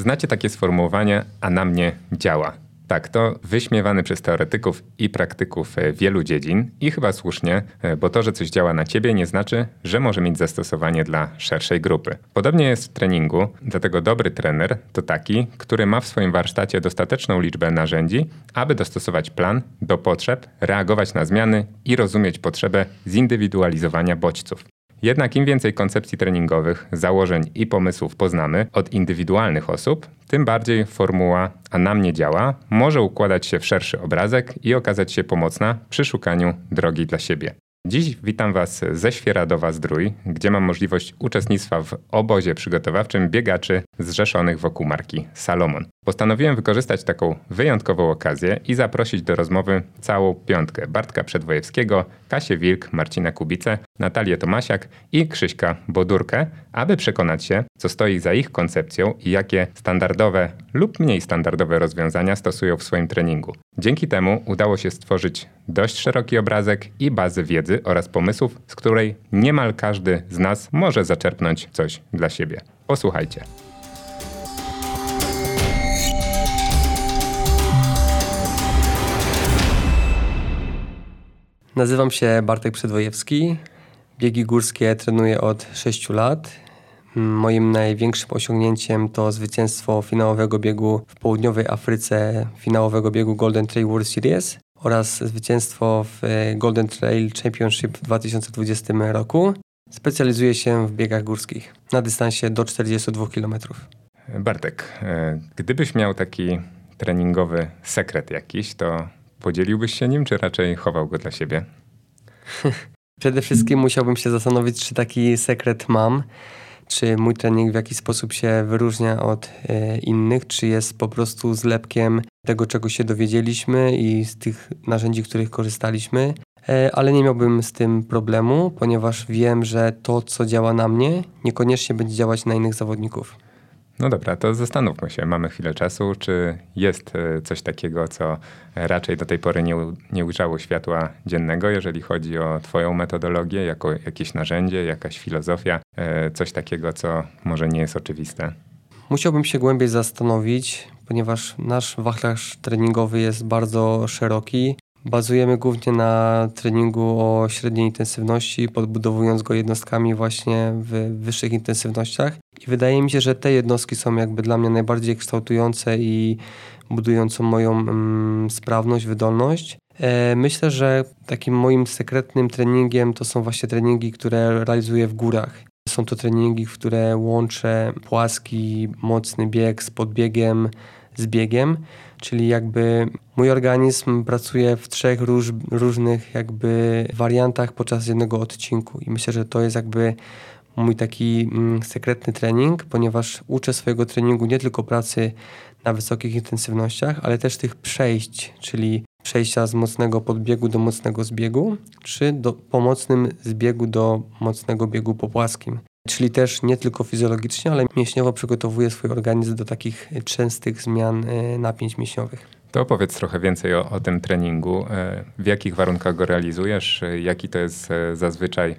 Znacie takie sformułowanie, a na mnie działa. Tak, to wyśmiewany przez teoretyków i praktyków e, wielu dziedzin i chyba słusznie, e, bo to, że coś działa na ciebie nie znaczy, że może mieć zastosowanie dla szerszej grupy. Podobnie jest w treningu, dlatego dobry trener to taki, który ma w swoim warsztacie dostateczną liczbę narzędzi, aby dostosować plan do potrzeb, reagować na zmiany i rozumieć potrzebę zindywidualizowania bodźców. Jednak im więcej koncepcji treningowych, założeń i pomysłów poznamy od indywidualnych osób, tym bardziej formuła a na mnie działa może układać się w szerszy obrazek i okazać się pomocna przy szukaniu drogi dla siebie. Dziś witam Was ze Świeradowa Zdrój, gdzie mam możliwość uczestnictwa w obozie przygotowawczym biegaczy zrzeszonych wokół marki Salomon. Postanowiłem wykorzystać taką wyjątkową okazję i zaprosić do rozmowy całą piątkę Bartka Przedwojewskiego, Kasię Wilk, Marcina Kubice, Natalię Tomasiak i Krzyśka Bodurkę, aby przekonać się, co stoi za ich koncepcją i jakie standardowe lub mniej standardowe rozwiązania stosują w swoim treningu. Dzięki temu udało się stworzyć dość szeroki obrazek i bazę wiedzy oraz pomysłów, z której niemal każdy z nas może zaczerpnąć coś dla siebie. Posłuchajcie. Nazywam się Bartek Przedwojewski. Biegi górskie trenuję od 6 lat. Moim największym osiągnięciem to zwycięstwo finałowego biegu w południowej Afryce, finałowego biegu Golden Trail World Series oraz zwycięstwo w Golden Trail Championship w 2020 roku. Specjalizuję się w biegach górskich na dystansie do 42 km. Bartek, e, gdybyś miał taki treningowy sekret jakiś, to Podzieliłbyś się nim, czy raczej chował go dla siebie? Przede wszystkim musiałbym się zastanowić, czy taki sekret mam, czy mój trening w jakiś sposób się wyróżnia od e, innych, czy jest po prostu zlepkiem tego, czego się dowiedzieliśmy i z tych narzędzi, których korzystaliśmy. E, ale nie miałbym z tym problemu, ponieważ wiem, że to, co działa na mnie, niekoniecznie będzie działać na innych zawodników. No dobra, to zastanówmy się, mamy chwilę czasu. Czy jest e, coś takiego, co raczej do tej pory nie, nie ujrzało światła dziennego, jeżeli chodzi o Twoją metodologię, jako jakieś narzędzie, jakaś filozofia, e, coś takiego, co może nie jest oczywiste? Musiałbym się głębiej zastanowić, ponieważ nasz wachlarz treningowy jest bardzo szeroki. Bazujemy głównie na treningu o średniej intensywności, podbudowując go jednostkami właśnie w wyższych intensywnościach. I wydaje mi się, że te jednostki są jakby dla mnie najbardziej kształtujące i budującą moją mm, sprawność, wydolność. E, myślę, że takim moim sekretnym treningiem to są właśnie treningi, które realizuję w górach. Są to treningi, w które łączę płaski, mocny bieg z podbiegiem, z biegiem, czyli jakby mój organizm pracuje w trzech róż, różnych jakby wariantach podczas jednego odcinku i myślę, że to jest jakby mój taki mm, sekretny trening, ponieważ uczę swojego treningu nie tylko pracy na wysokich intensywnościach, ale też tych przejść, czyli przejścia z mocnego podbiegu do mocnego zbiegu, czy do pomocnym zbiegu do mocnego biegu po płaskim. Czyli też nie tylko fizjologicznie, ale mięśniowo przygotowuje swój organizm do takich częstych zmian e, napięć mięśniowych. To opowiedz trochę więcej o, o tym treningu. E, w jakich warunkach go realizujesz? E, jaki to jest zazwyczaj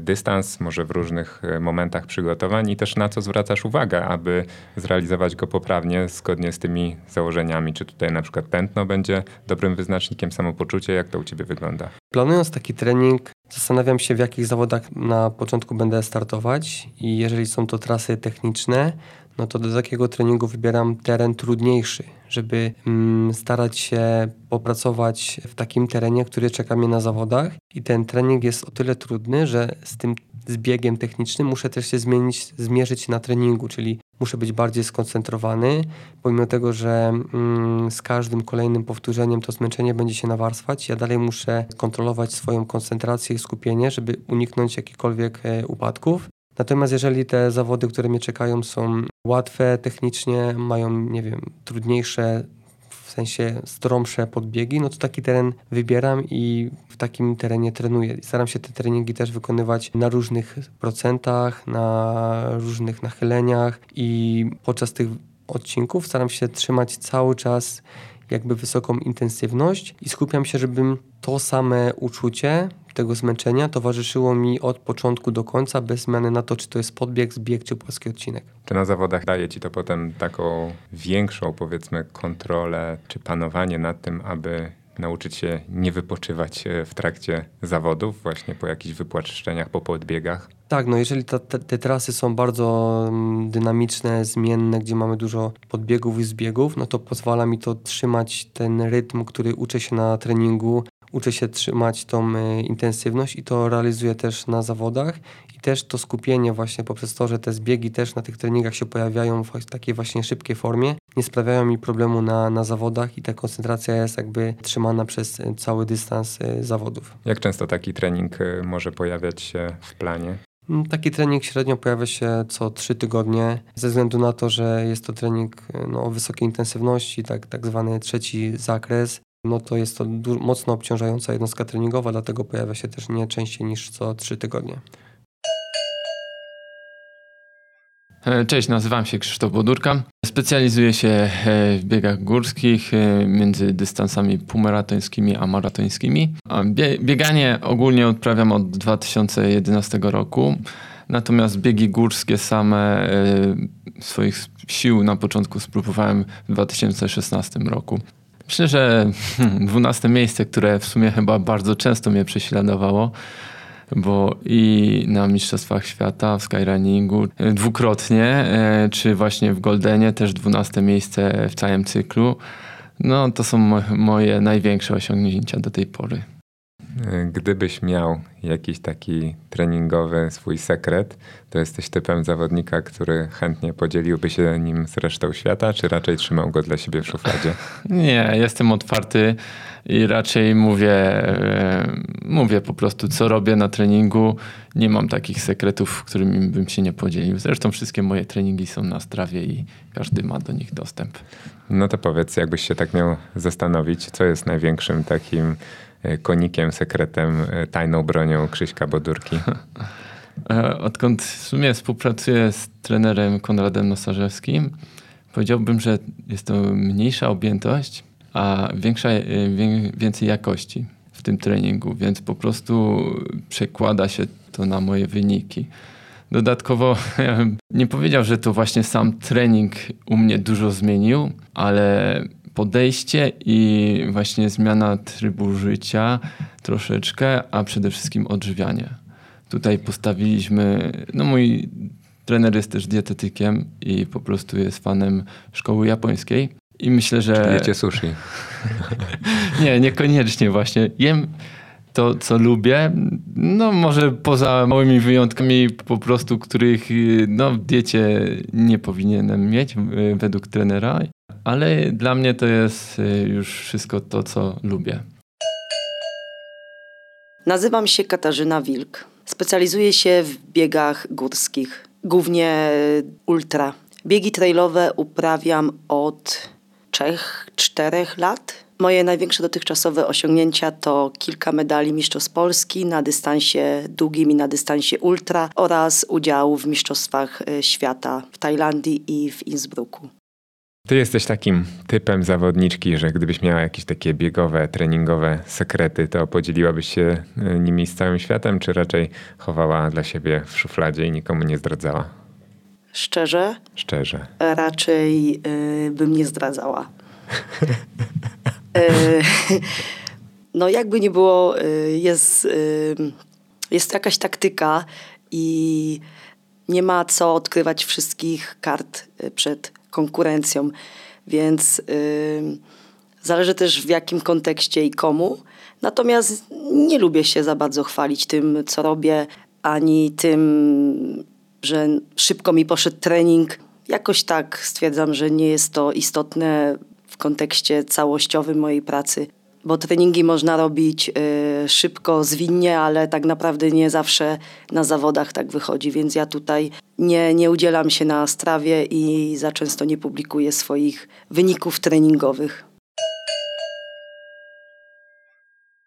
dystans, może w różnych e, momentach przygotowań i też na co zwracasz uwagę, aby zrealizować go poprawnie zgodnie z tymi założeniami. Czy tutaj na przykład tętno będzie dobrym wyznacznikiem samopoczucia? Jak to u Ciebie wygląda? Planując taki trening, zastanawiam się w jakich zawodach na początku będę startować i jeżeli są to trasy techniczne, no to do takiego treningu wybieram teren trudniejszy, żeby mm, starać się popracować w takim terenie, który czeka mnie na zawodach. I ten trening jest o tyle trudny, że z tym zbiegiem technicznym muszę też się zmienić, zmierzyć na treningu, czyli muszę być bardziej skoncentrowany, pomimo tego, że mm, z każdym kolejnym powtórzeniem to zmęczenie będzie się nawarstwać, ja dalej muszę kontrolować swoją koncentrację i skupienie, żeby uniknąć jakichkolwiek e, upadków. Natomiast jeżeli te zawody, które mnie czekają, są łatwe technicznie, mają, nie wiem, trudniejsze, w sensie stromsze podbiegi, no to taki teren wybieram i w takim terenie trenuję. Staram się te treningi też wykonywać na różnych procentach, na różnych nachyleniach i podczas tych odcinków staram się trzymać cały czas jakby wysoką intensywność i skupiam się, żebym to same uczucie, tego zmęczenia towarzyszyło mi od początku do końca, bez zmiany na to, czy to jest podbieg, zbieg, czy płaski odcinek. Czy na zawodach daje ci to potem taką większą, powiedzmy, kontrolę, czy panowanie nad tym, aby nauczyć się nie wypoczywać e, w trakcie zawodów, właśnie po jakichś wypłaszczeniach, po podbiegach? Tak, no jeżeli ta, te, te, trasy są bardzo mm, dynamiczne, zmienne, gdzie mamy dużo podbiegów i zbiegów, no to pozwala mi to trzymać ten rytm, który uczę się na treningu, uczę się trzymać tą y, intensywność i to realizuję też na zawodach i też to skupienie właśnie poprzez to, że te zbiegi też na tych treningach się pojawiają w takiej właśnie szybkiej formie, nie sprawiają mi problemu na, na zawodach i ta koncentracja jest jakby trzymana przez y, cały dystans y, zawodów. Jak często taki trening może pojawiać się w planie? Mm, taki trening średnio pojawia się co trzy tygodnie, ze względu na to, że jest to trening no, o wysokiej intensywności, tak, tak zwany trzeci zakres no to jest to mocno obciążająca jednostka treningowa, dlatego pojawia się też nie częściej niż co 3 tygodnie. E, cześć, nazywam się Krzysztof Bodurka. Specjalizuję się e, w biegach górskich e, między dystansami półmaratońskimi a maratońskimi. Bieganie ogólnie odprawiam od 2011 roku. Natomiast biegi górskie same swoich sił na początku spróbowałem w 2016 roku. Myślę, że dwunaste miejsce, które w sumie chyba bardzo często mnie prześladowało, bo i na Mistrzostwach Świata w skyrunningu e, dwukrotnie, e, czy właśnie w Goldenie też dwunaste miejsce w całym cyklu. No to są moje największe osiągnięcia do tej pory. Gdybyś miał jakiś taki treningowy swój sekret, to jesteś typem zawodnika, który chętnie podzieliłby się nim z resztą świata, czy raczej trzymał go dla siebie w szufladzie? Nie, jestem otwarty i raczej mówię, e, mówię po prostu, co robię na treningu. Nie mam takich sekretów, którymi bym się nie podzielił. Zresztą wszystkie moje treningi są na strawie i każdy ma do nich dostęp. No to powiedz, jakbyś się tak miał zastanowić, co jest największym takim konikiem, sekretem, e, tajną bronią Krzyśka Bodurki? E, odkąd w sumie współpracuję z trenerem Konradem Nosarzewskim, powiedziałbym, że jest to mniejsza objętość, a większa, więcej jakości w tym treningu, więc po prostu przekłada się to na moje wyniki. Dodatkowo ja bym nie powiedział, że to właśnie sam trening u mnie dużo zmienił, ale podejście i właśnie zmiana trybu życia troszeczkę, a przede wszystkim odżywianie. Tutaj postawiliśmy, no mój trener jest też dietetykiem i po prostu jest fanem szkoły japońskiej. I myślę, że. Czy jecie sushi? nie, niekoniecznie właśnie. Jem to, co lubię. No, może poza małymi wyjątkami, po prostu, których no, w diecie nie powinienem mieć według trenera ale dla mnie to jest y, już wszystko to, co lubię. Nazywam się Katarzyna Wilk. Specjalizuję się w biegach górskich, głównie ultra. Biegi trailowe uprawiam od 3-4 lat. Moje największe dotychczasowe osiągnięcia to kilka medali Mistrzostw Polski na dystansie długim i na dystansie ultra oraz udział w Mistrzostwach y, Świata w Tajlandii i w Innsbrucku. Ty jesteś takim typem zawodniczki, że gdybyś miała jakieś takie biegowe, treningowe sekrety, to podzieliłabyś się e, nimi z całym światem, czy raczej chowała dla siebie w szufladzie i nikomu nie zdradzała? Szczerze? Szczerze. Raczej y, bym nie zdradzała. y, no jakby nie było, y, jest, jest jakaś taktyka i nie ma co odkrywać wszystkich kart przed konkurencją, więc yy, zależy też w jakim kontekście i komu. Natomiast nie lubię się za bardzo chwalić tym, co robię, ani tym, że szybko mi poszedł trening. Jakoś tak stwierdzam, że nie jest to istotne w kontekście całościowym mojej pracy bo treningi można robić y, szybko, zwinnie, ale tak naprawdę nie zawsze na zawodach tak wychodzi, więc ja tutaj nie, nie udzielam się na strawie i za często nie publikuję swoich wyników treningowych.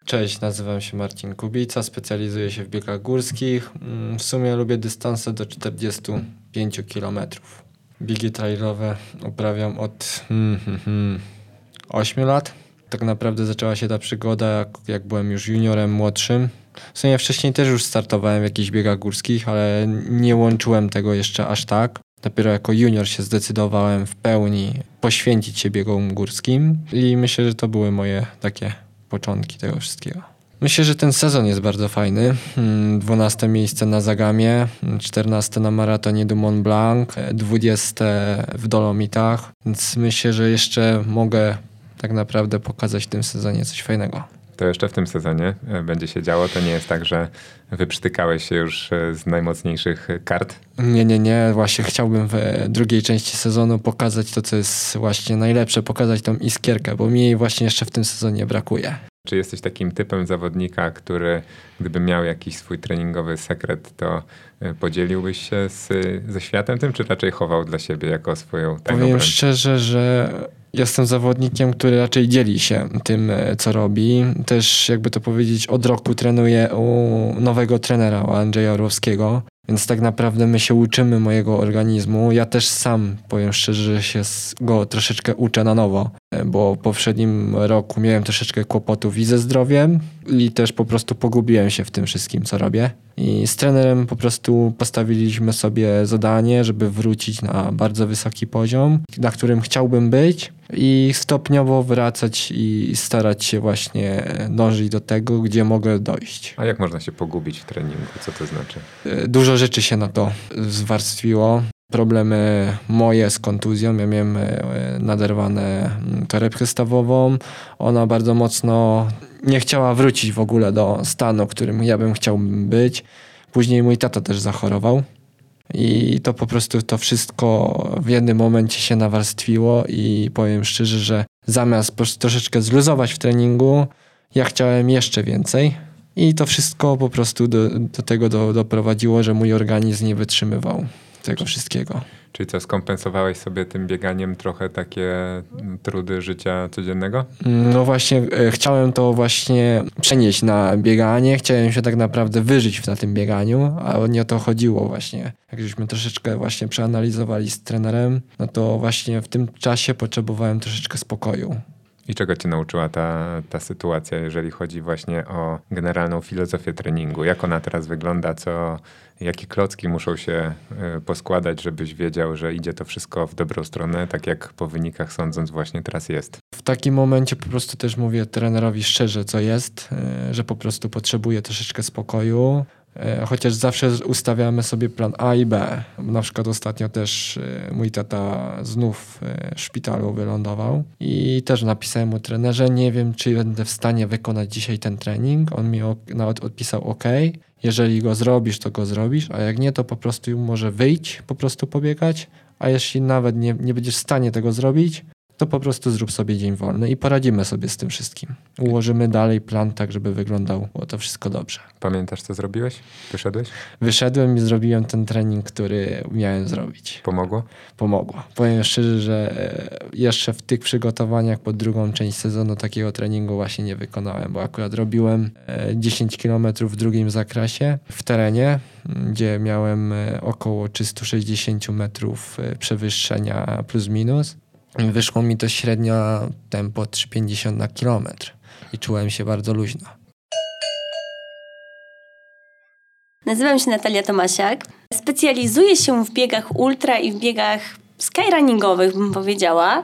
Cześć, nazywam się Marcin Kubica, specjalizuję się w biegach górskich. Mm, w sumie lubię dystanse do 45 km. Biegi trailowe uprawiam od mm, mm, 8 lat. Tak naprawdę zaczęła się ta przygoda, jak, jak byłem już juniorem młodszym. W sumie wcześniej też już startowałem w jakichś biegach górskich, ale nie łączyłem tego jeszcze aż tak. Dopiero jako junior się zdecydowałem w pełni poświęcić się biegom górskim i myślę, że to były moje takie początki tego wszystkiego. Myślę, że ten sezon jest bardzo fajny. 12 mm, miejsce na Zagamie, 14 na maratonie du Mont Blanc, 20 w Dolomitach, więc myślę, że jeszcze mogę tak naprawdę pokazać w tym sezonie coś fajnego. To jeszcze w tym sezonie e, będzie się działo. To nie jest tak, że wyprztykałeś się już e, z najmocniejszych kart? Nie, nie, nie. Właśnie chciałbym w drugiej części sezonu pokazać to, co jest właśnie najlepsze, pokazać tą iskierkę, bo mi jej właśnie jeszcze w tym sezonie brakuje. Czy jesteś takim typem zawodnika, który gdyby miał jakiś swój treningowy sekret, to e, podzieliłbyś się z, ze światem tym, czy raczej chował dla siebie jako swoją tajną Powiem szczerze, że jestem zawodnikiem, który raczej dzieli się tym, e, co robi. Też, jakby to powiedzieć, od roku trenuję u nowego trenera, u Andrzeja Orłowskiego. Więc tak naprawdę my się uczymy mojego organizmu. Ja też sam, powiem szczerze, że się go troszeczkę uczę na nowo, e, bo w poprzednim roku miałem troszeczkę kłopotów i ze zdrowiem i też po prostu pogubiłem się w tym wszystkim, co robię. I z trenerem po prostu postawiliśmy sobie zadanie, żeby wrócić na bardzo wysoki poziom, na którym chciałbym być i stopniowo wracać i starać się właśnie dążyć do tego, gdzie mogę dojść. A jak można się pogubić w treningu? Co to znaczy? E, dużo rzeczy się na to zwarstwiło problemy moje z kontuzją. Ja miałem e, naderwane torebkę stawową. Ona bardzo mocno nie chciała wrócić w ogóle do stanu, którym ja bym chciał być. Później mój tata też zachorował. I to po prostu to wszystko w jednym momencie się nawarstwiło i powiem szczerze, że zamiast troszeczkę zluzować w treningu, ja chciałem jeszcze więcej. I to wszystko po prostu do, do tego do, doprowadziło, że mój organizm nie wytrzymywał tego wszystkiego. Czyli co, skompensowałeś sobie tym bieganiem trochę takie trudy życia codziennego? No właśnie, e, chciałem to właśnie przenieść na bieganie, chciałem się tak naprawdę wyżyć na tym bieganiu, a nie o to chodziło właśnie. Jak żeśmy troszeczkę właśnie przeanalizowali z trenerem, no to właśnie w tym czasie potrzebowałem troszeczkę spokoju. I czego cię nauczyła ta, ta sytuacja, jeżeli chodzi właśnie o generalną filozofię treningu? Jak ona teraz wygląda? Co, jakie klocki muszą się y, poskładać, żebyś wiedział, że idzie to wszystko w dobrą stronę, tak jak po wynikach sądząc właśnie teraz jest? W takim momencie po prostu też mówię trenerowi szczerze, co jest, y, że po prostu potrzebuję troszeczkę spokoju, E, chociaż zawsze ustawiamy sobie plan A i B. Na przykład ostatnio też e, mój tata znów e, w szpitalu wylądował i też napisałem mu trenerze, nie wiem czy będę w stanie wykonać dzisiaj ten trening. On mi nawet odpisał OK, jeżeli go zrobisz, to go zrobisz, a jak nie, to po prostu może wyjść, po prostu pobiegać, a jeśli nawet nie, nie będziesz w stanie tego zrobić, to po prostu zrób sobie dzień wolny i poradzimy sobie z tym wszystkim. Ułożymy dalej plan tak, żeby wyglądało to wszystko dobrze. Pamiętasz, co zrobiłeś? Wyszedłeś? Wyszedłem i zrobiłem ten trening, który miałem zrobić. Pomogło? Pomogło. Powiem szczerze, że e, jeszcze w tych przygotowaniach pod drugą część sezonu takiego treningu właśnie nie wykonałem, bo akurat robiłem 10 e, km w drugim zakresie w terenie, gdzie miałem e, około 360 metrów przewyższenia plus minus wyszło mi to średnio tempo 3,50 na kilometr i czułem się bardzo luźno. Nazywam się Natalia Tomasiak. Specjalizuję się w biegach ultra i w biegach skyrunningowych, bym powiedziała.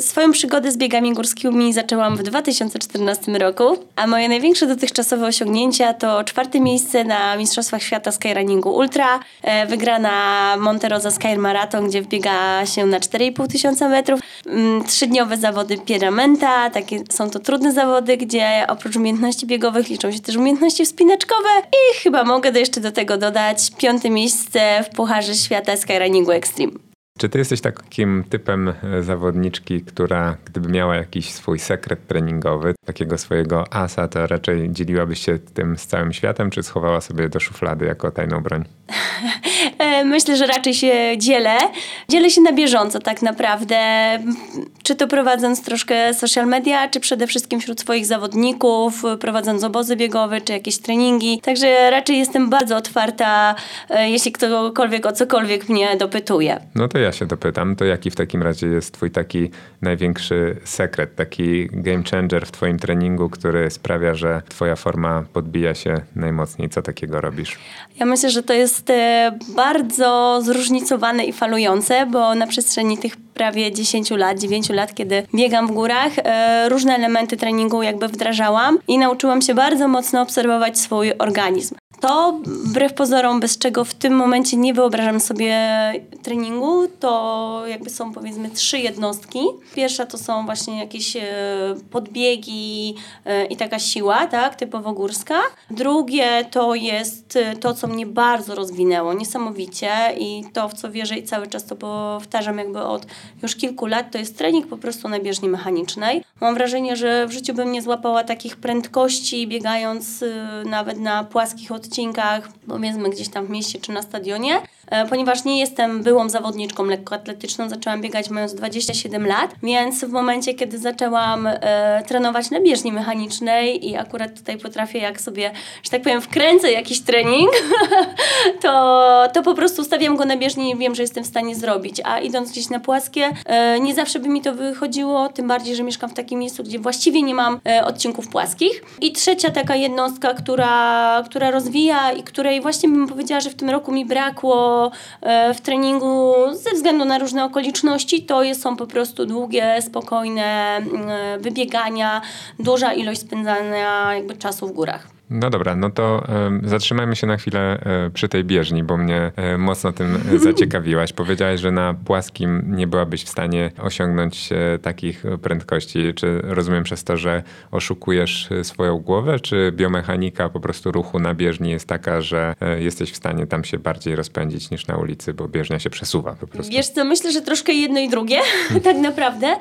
Swoją przygodę z biegami górskimi zaczęłam w 2014 roku, a moje największe dotychczasowe osiągnięcia to czwarte miejsce na Mistrzostwach Świata Skyrunningu Ultra, e, wygrana Monterosa Sky Marathon, gdzie wbiega się na 4,5 tysiąca metrów, mm, trzydniowe zawody Pieramenta, takie są to trudne zawody, gdzie oprócz umiejętności biegowych liczą się też umiejętności wspinaczkowe i chyba mogę jeszcze do tego dodać piąte miejsce w Pucharze Świata Skyrunningu Extreme. Czy ty jesteś takim typem e, zawodniczki, która gdyby miała jakiś swój sekret treningowy, takiego swojego asa, to raczej dzieliłabyś się tym z całym światem, czy schowała sobie do szuflady jako tajną broń? E, myślę, że raczej się dzielę. Dzielę się na bieżąco tak naprawdę. Czy to prowadząc troszkę social media, czy przede wszystkim wśród swoich zawodników, prowadząc obozy biegowe, czy jakieś treningi. Także raczej jestem bardzo otwarta, e, jeśli ktokolwiek o cokolwiek mnie dopytuje. No to ja się dopytam, to jaki w takim razie jest twój taki największy sekret, taki game changer w twoim treningu, który sprawia, że twoja forma podbija się najmocniej? Co takiego robisz? Ja myślę, że to jest e, bardzo zróżnicowane i falujące, bo na przestrzeni tych prawie 10 lat, 9 lat, kiedy biegam w górach, e, różne elementy treningu jakby wdrażałam i nauczyłam się bardzo mocno obserwować swój organizm. To wbrew pozorom, bez czego w tym momencie nie wyobrażam sobie treningu, to jakby są powiedzmy trzy jednostki. Pierwsza to są właśnie jakieś e, podbiegi e, i taka siła, tak, typowo górska. Drugie to jest e, to, co mnie bardzo rozwinęło, niesamowicie i to, w co wierzę i cały czas to powtarzam jakby od już kilku lat, to jest trening po prostu na bieżni mechanicznej. Mam wrażenie, że w życiu bym nie złapała takich prędkości biegając nawet na płaskich odcinkach odcinkach, powiedzmy gdzieś tam w mieście czy na stadionie, ponieważ nie jestem byłą zawodniczką lekkoatletyczną, zaczęłam biegać mając 27 lat, więc w momencie, kiedy zaczęłam e, trenować na bieżni mechanicznej i akurat tutaj potrafię, jak sobie, że tak powiem, wkręcę jakiś trening, to, to po prostu stawiam go na bieżni i wiem, że jestem w stanie zrobić, a idąc gdzieś na płaskie, e, nie zawsze by mi to wychodziło, tym bardziej, że mieszkam w takim miejscu, gdzie właściwie nie mam e, odcinków płaskich. I trzecia taka jednostka, która, która rozwija i której właśnie bym powiedziała, że w tym roku mi brakło e, w treningu ze względu na różne okoliczności, to są po prostu długie, spokojne mm, wybiegania, duża ilość spędzania jakby czasu w górach. No dobra, no to um, zatrzymajmy się na chwilę um, przy tej bieżni, bo mnie um, mocno tym zaciekawiłaś. Powiedziałaś, że na płaskim nie byłabyś w stanie osiągnąć takich prędkości. Czy rozumiem przez to, że oszukujesz swoją głowę, czy biomechanika po prostu ruchu na bieżni jest taka, że jesteś w stanie tam się bardziej rozpędzić niż na ulicy, bo bieżnia się przesuwa po prostu? Wiesz co, myślę, że troszkę jedno i drugie, tak naprawdę.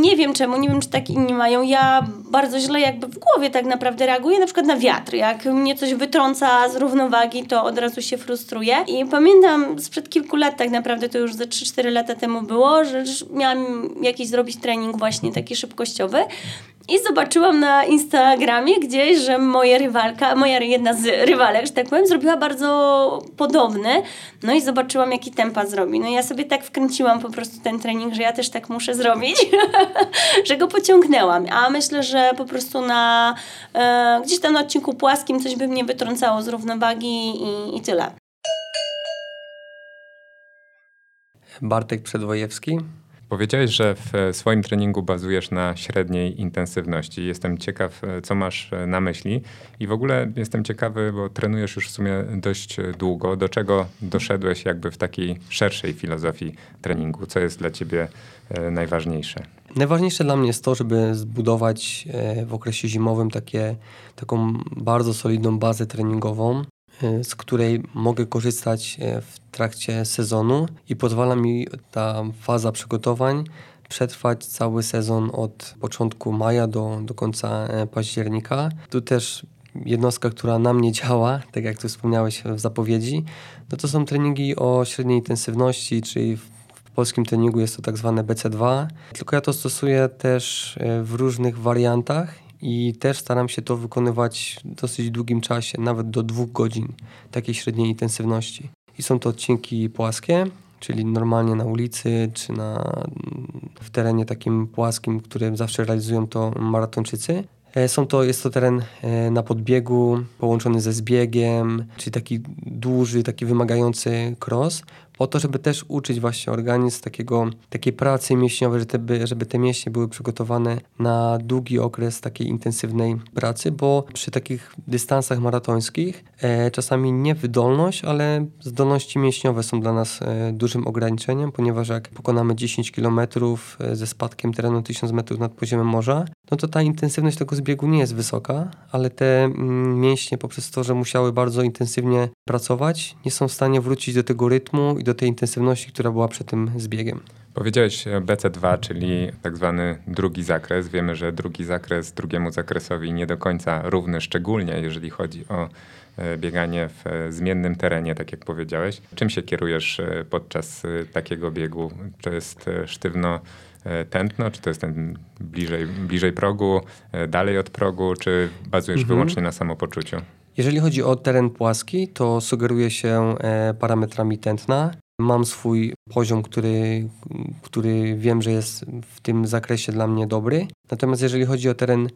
Nie wiem czemu, nie wiem czy tak inni mają. Ja bardzo źle jakby w głowie tak naprawdę reaguję na przykład na wiatr jak mnie coś wytrąca z równowagi, to od razu się frustruję. I pamiętam sprzed kilku lat, tak naprawdę to już ze 3-4 lata temu było, że miałam jakiś zrobić trening właśnie taki szybkościowy. I zobaczyłam na Instagramie gdzieś, że moja rywalka, moja jedna z rywalek, że tak powiem, zrobiła bardzo podobny. No i zobaczyłam, jaki tempa zrobi. No i ja sobie tak wkręciłam po prostu ten trening, że ja też tak muszę zrobić, że go pociągnęłam. A myślę, że po prostu na e, gdzieś tam na odcinku płaskim coś by mnie wytrącało z równowagi i, i tyle. Bartek Przedwojewski. Powiedziałeś, że w swoim treningu bazujesz na średniej intensywności. Jestem ciekaw, co masz na myśli i w ogóle jestem ciekawy, bo trenujesz już w sumie dość długo. Do czego doszedłeś jakby w takiej szerszej filozofii treningu? Co jest dla ciebie e, najważniejsze? Najważniejsze dla mnie jest to, żeby zbudować e, w okresie zimowym takie, taką bardzo solidną bazę treningową, e, z której mogę korzystać w trakcie sezonu i pozwala mi ta faza przygotowań przetrwać cały sezon od początku maja do, do końca e, października. Tu też jednostka, która na mnie działa, tak jak tu wspomniałeś w zapowiedzi, no to są treningi o średniej intensywności, czyli w, w polskim treningu jest to tak zwane BC2, tylko ja to stosuję też e, w różnych wariantach i też staram się to wykonywać w dosyć długim czasie, nawet do dwóch godzin takiej średniej intensywności. I są to odcinki płaskie, czyli normalnie na ulicy, czy na, w terenie takim płaskim, którym zawsze realizują to maratończycy. E, są to, jest to teren e, na podbiegu, połączony ze zbiegiem, czyli taki duży, taki wymagający cross po to, żeby też uczyć właśnie organizm takiego, takiej pracy mięśniowej, żeby, żeby te mięśnie były przygotowane na długi okres takiej intensywnej pracy, bo przy takich dystansach maratońskich e, czasami nie wydolność, ale zdolności mięśniowe są dla nas e, dużym ograniczeniem, ponieważ jak pokonamy 10 km e, ze spadkiem terenu 1000 metrów nad poziomem morza, no to ta intensywność tego zbiegu nie jest wysoka, ale te mm, mięśnie poprzez to, że musiały bardzo intensywnie pracować, nie są w stanie wrócić do tego rytmu i do tej intensywności, która była przed tym zbiegiem. Powiedziałeś BC2, czyli tak zwany drugi zakres. Wiemy, że drugi zakres drugiemu zakresowi nie do końca równy, szczególnie jeżeli chodzi o e, bieganie w e, zmiennym terenie, tak jak powiedziałeś. Czym się kierujesz e, podczas takiego biegu? To jest sztywno tętno, czy to jest ten bliżej, bliżej progu, dalej od progu, czy bazujesz mhm. wyłącznie na samopoczuciu? Jeżeli chodzi o teren płaski, to sugeruje się parametrami tętna, Mam swój poziom, który, który wiem, że jest w tym zakresie dla mnie dobry. Natomiast jeżeli chodzi o teren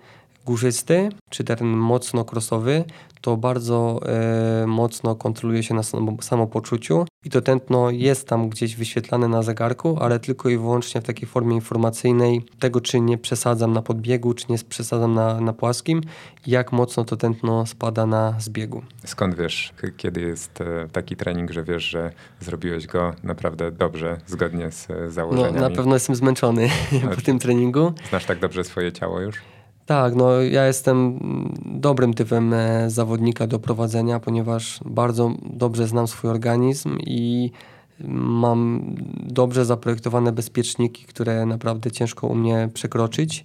górzysty czy teren mocno krosowy, to bardzo e, mocno kontroluje się na samopoczuciu i to tętno jest tam gdzieś wyświetlane na zegarku, ale tylko i wyłącznie w takiej formie informacyjnej tego, czy nie przesadzam na podbiegu, czy nie przesadzam na, na płaskim, jak mocno to tętno spada na zbiegu. Skąd wiesz, kiedy jest e, taki trening, że wiesz, że zrobiłeś go naprawdę dobrze, zgodnie z założeniami? No, na pewno jestem zmęczony po tym treningu. Znasz tak dobrze swoje ciało już? Tak, no ja jestem dobrym typem e, zawodnika do prowadzenia, ponieważ bardzo dobrze znam swój organizm i mam dobrze zaprojektowane bezpieczniki, które naprawdę ciężko u mnie przekroczyć.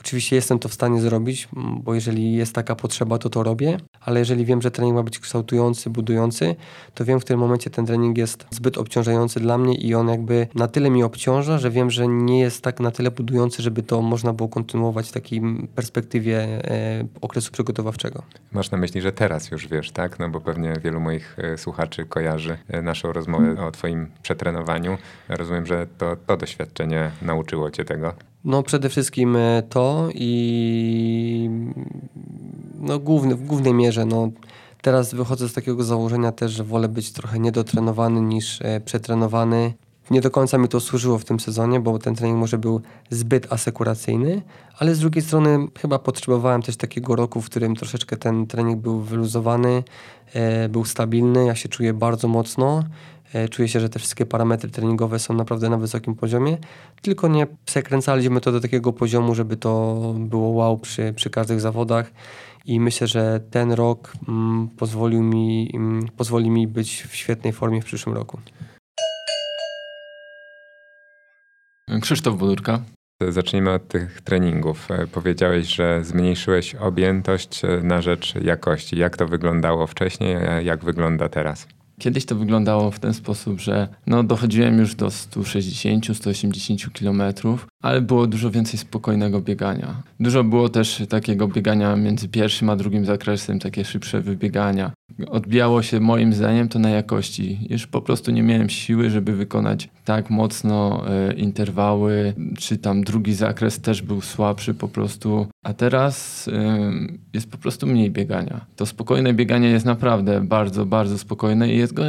Oczywiście jestem to w stanie zrobić, bo jeżeli jest taka potrzeba, to to robię, ale jeżeli wiem, że trening ma być kształtujący, budujący, to wiem w tym momencie ten trening jest zbyt obciążający dla mnie i on jakby na tyle mi obciąża, że wiem, że nie jest tak na tyle budujący, żeby to można było kontynuować w takiej perspektywie e, okresu przygotowawczego. Masz na myśli, że teraz już wiesz, tak? No bo pewnie wielu moich e, słuchaczy kojarzy e, naszą rozmowę o twoim przetrenowaniu. Rozumiem, że to, to doświadczenie nauczyło cię tego. No przede wszystkim e, to i no główny, w głównej mierze no teraz wychodzę z takiego założenia też, że wolę być trochę niedotrenowany niż e, przetrenowany. Nie do końca mi to służyło w tym sezonie, bo ten trening może był zbyt asekuracyjny, ale z drugiej strony chyba potrzebowałem też takiego roku, w którym troszeczkę ten trening był wyluzowany, e, był stabilny, ja się czuję bardzo mocno czuję się, że te wszystkie parametry treningowe są naprawdę na wysokim poziomie, tylko nie przekręcaliśmy to do takiego poziomu, żeby to było wow przy, przy każdych zawodach. I myślę, że ten rok mm, pozwolił mi, mm, pozwoli mi być w świetnej formie w przyszłym roku. Krzysztof Bodurka. Zacznijmy od tych treningów. E, powiedziałeś, że zmniejszyłeś objętość e, na rzecz jakości. Jak to wyglądało wcześniej, a jak wygląda teraz? Kiedyś to wyglądało w ten sposób, że no, dochodziłem już do 160-180 kilometrów, ale było dużo więcej spokojnego biegania. Dużo było też takiego biegania między pierwszym a drugim zakresem, takie szybsze wybiegania. Odbijało się moim zdaniem to na jakości. Już po prostu nie miałem siły, żeby wykonać tak mocno e, interwały, czy tam drugi zakres też był słabszy po prostu. A teraz e, jest po prostu mniej biegania. To spokojne bieganie jest naprawdę bardzo, bardzo spokojne i jest go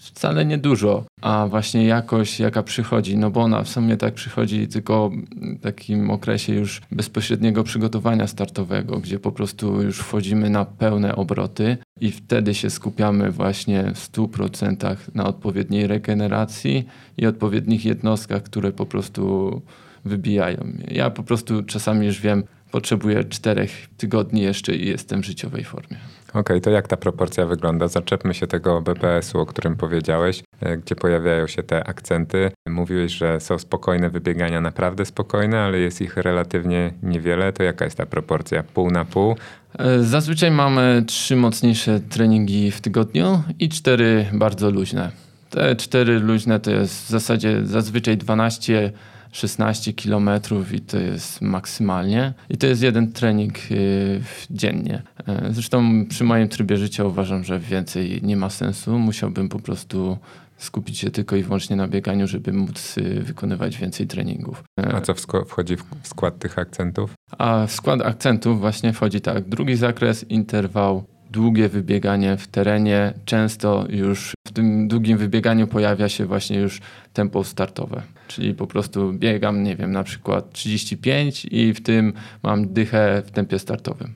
wcale niedużo, a właśnie jakość, jaka przychodzi, no bo ona w sumie tak przychodzi tylko w takim okresie już bezpośredniego przygotowania startowego, gdzie po prostu już wchodzimy na pełne obroty i wtedy się skupiamy właśnie w 100% na odpowiedniej regeneracji i odpowiednich jednostkach, które po prostu wybijają. Ja po prostu czasami już wiem, potrzebuję czterech tygodni jeszcze i jestem w życiowej formie. Okej, okay, to jak ta proporcja wygląda? Zaczepmy się tego BPS-u, o którym powiedziałeś, e, gdzie pojawiają się te akcenty. Mówiłeś, że są spokojne wybiegania, naprawdę spokojne, ale jest ich relatywnie niewiele. To jaka jest ta proporcja? Pół na pół? E, zazwyczaj mamy trzy mocniejsze treningi w tygodniu i cztery bardzo luźne. Te cztery luźne to jest w zasadzie zazwyczaj 12 16 kilometrów i to jest maksymalnie. I to jest jeden trening y, dziennie. E, zresztą przy moim trybie życia uważam, że więcej nie ma sensu. Musiałbym po prostu skupić się tylko i wyłącznie na bieganiu, żeby móc y, wykonywać więcej treningów. E, A co wchodzi w skład tych akcentów? A w skład akcentów właśnie wchodzi tak, drugi zakres, interwał, długie wybieganie w terenie. Często już w tym długim wybieganiu pojawia się właśnie już tempo startowe. Czyli po prostu biegam, nie wiem, na przykład 35 i w tym mam dychę w tempie startowym.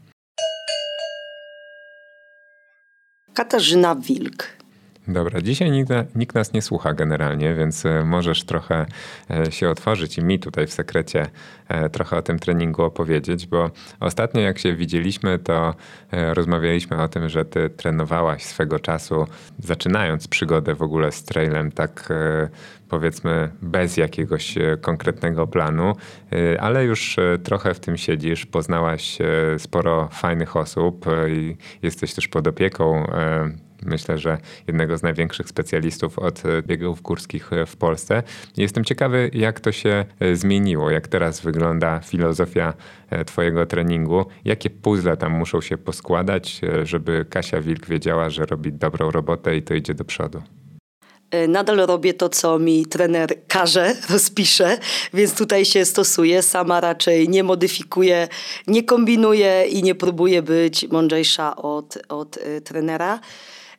Katarzyna Wilk Dobra, dzisiaj nikt, nikt, nas nie słucha generalnie, więc e, możesz trochę e, się otworzyć i mi tutaj w sekrecie e, trochę o tym treningu opowiedzieć, bo ostatnio jak się widzieliśmy, to rozmawialiśmy o tym, że ty trenowałaś swego czasu, zaczynając przygodę w ogóle z trailem, tak powiedzmy bez jakiegoś konkretnego planu, ale już trochę w tym siedzisz, poznałaś sporo fajnych osób i jesteś też pod opieką myślę, że jednego z największych specjalistów od e, biegów górskich e, w Polsce. Jestem ciekawy, jak to się e, zmieniło, jak teraz wygląda filozofia Twojego treningu, jakie puzzle tam muszą się poskładać, żeby Kasia Wilk wiedziała, że robi dobrą robotę i to idzie do przodu. Nadal robię to, co mi trener każe, rozpisze, więc tutaj się stosuję. Sama raczej nie modyfikuję, nie kombinuję i nie próbuję być mądrzejsza od, od trenera.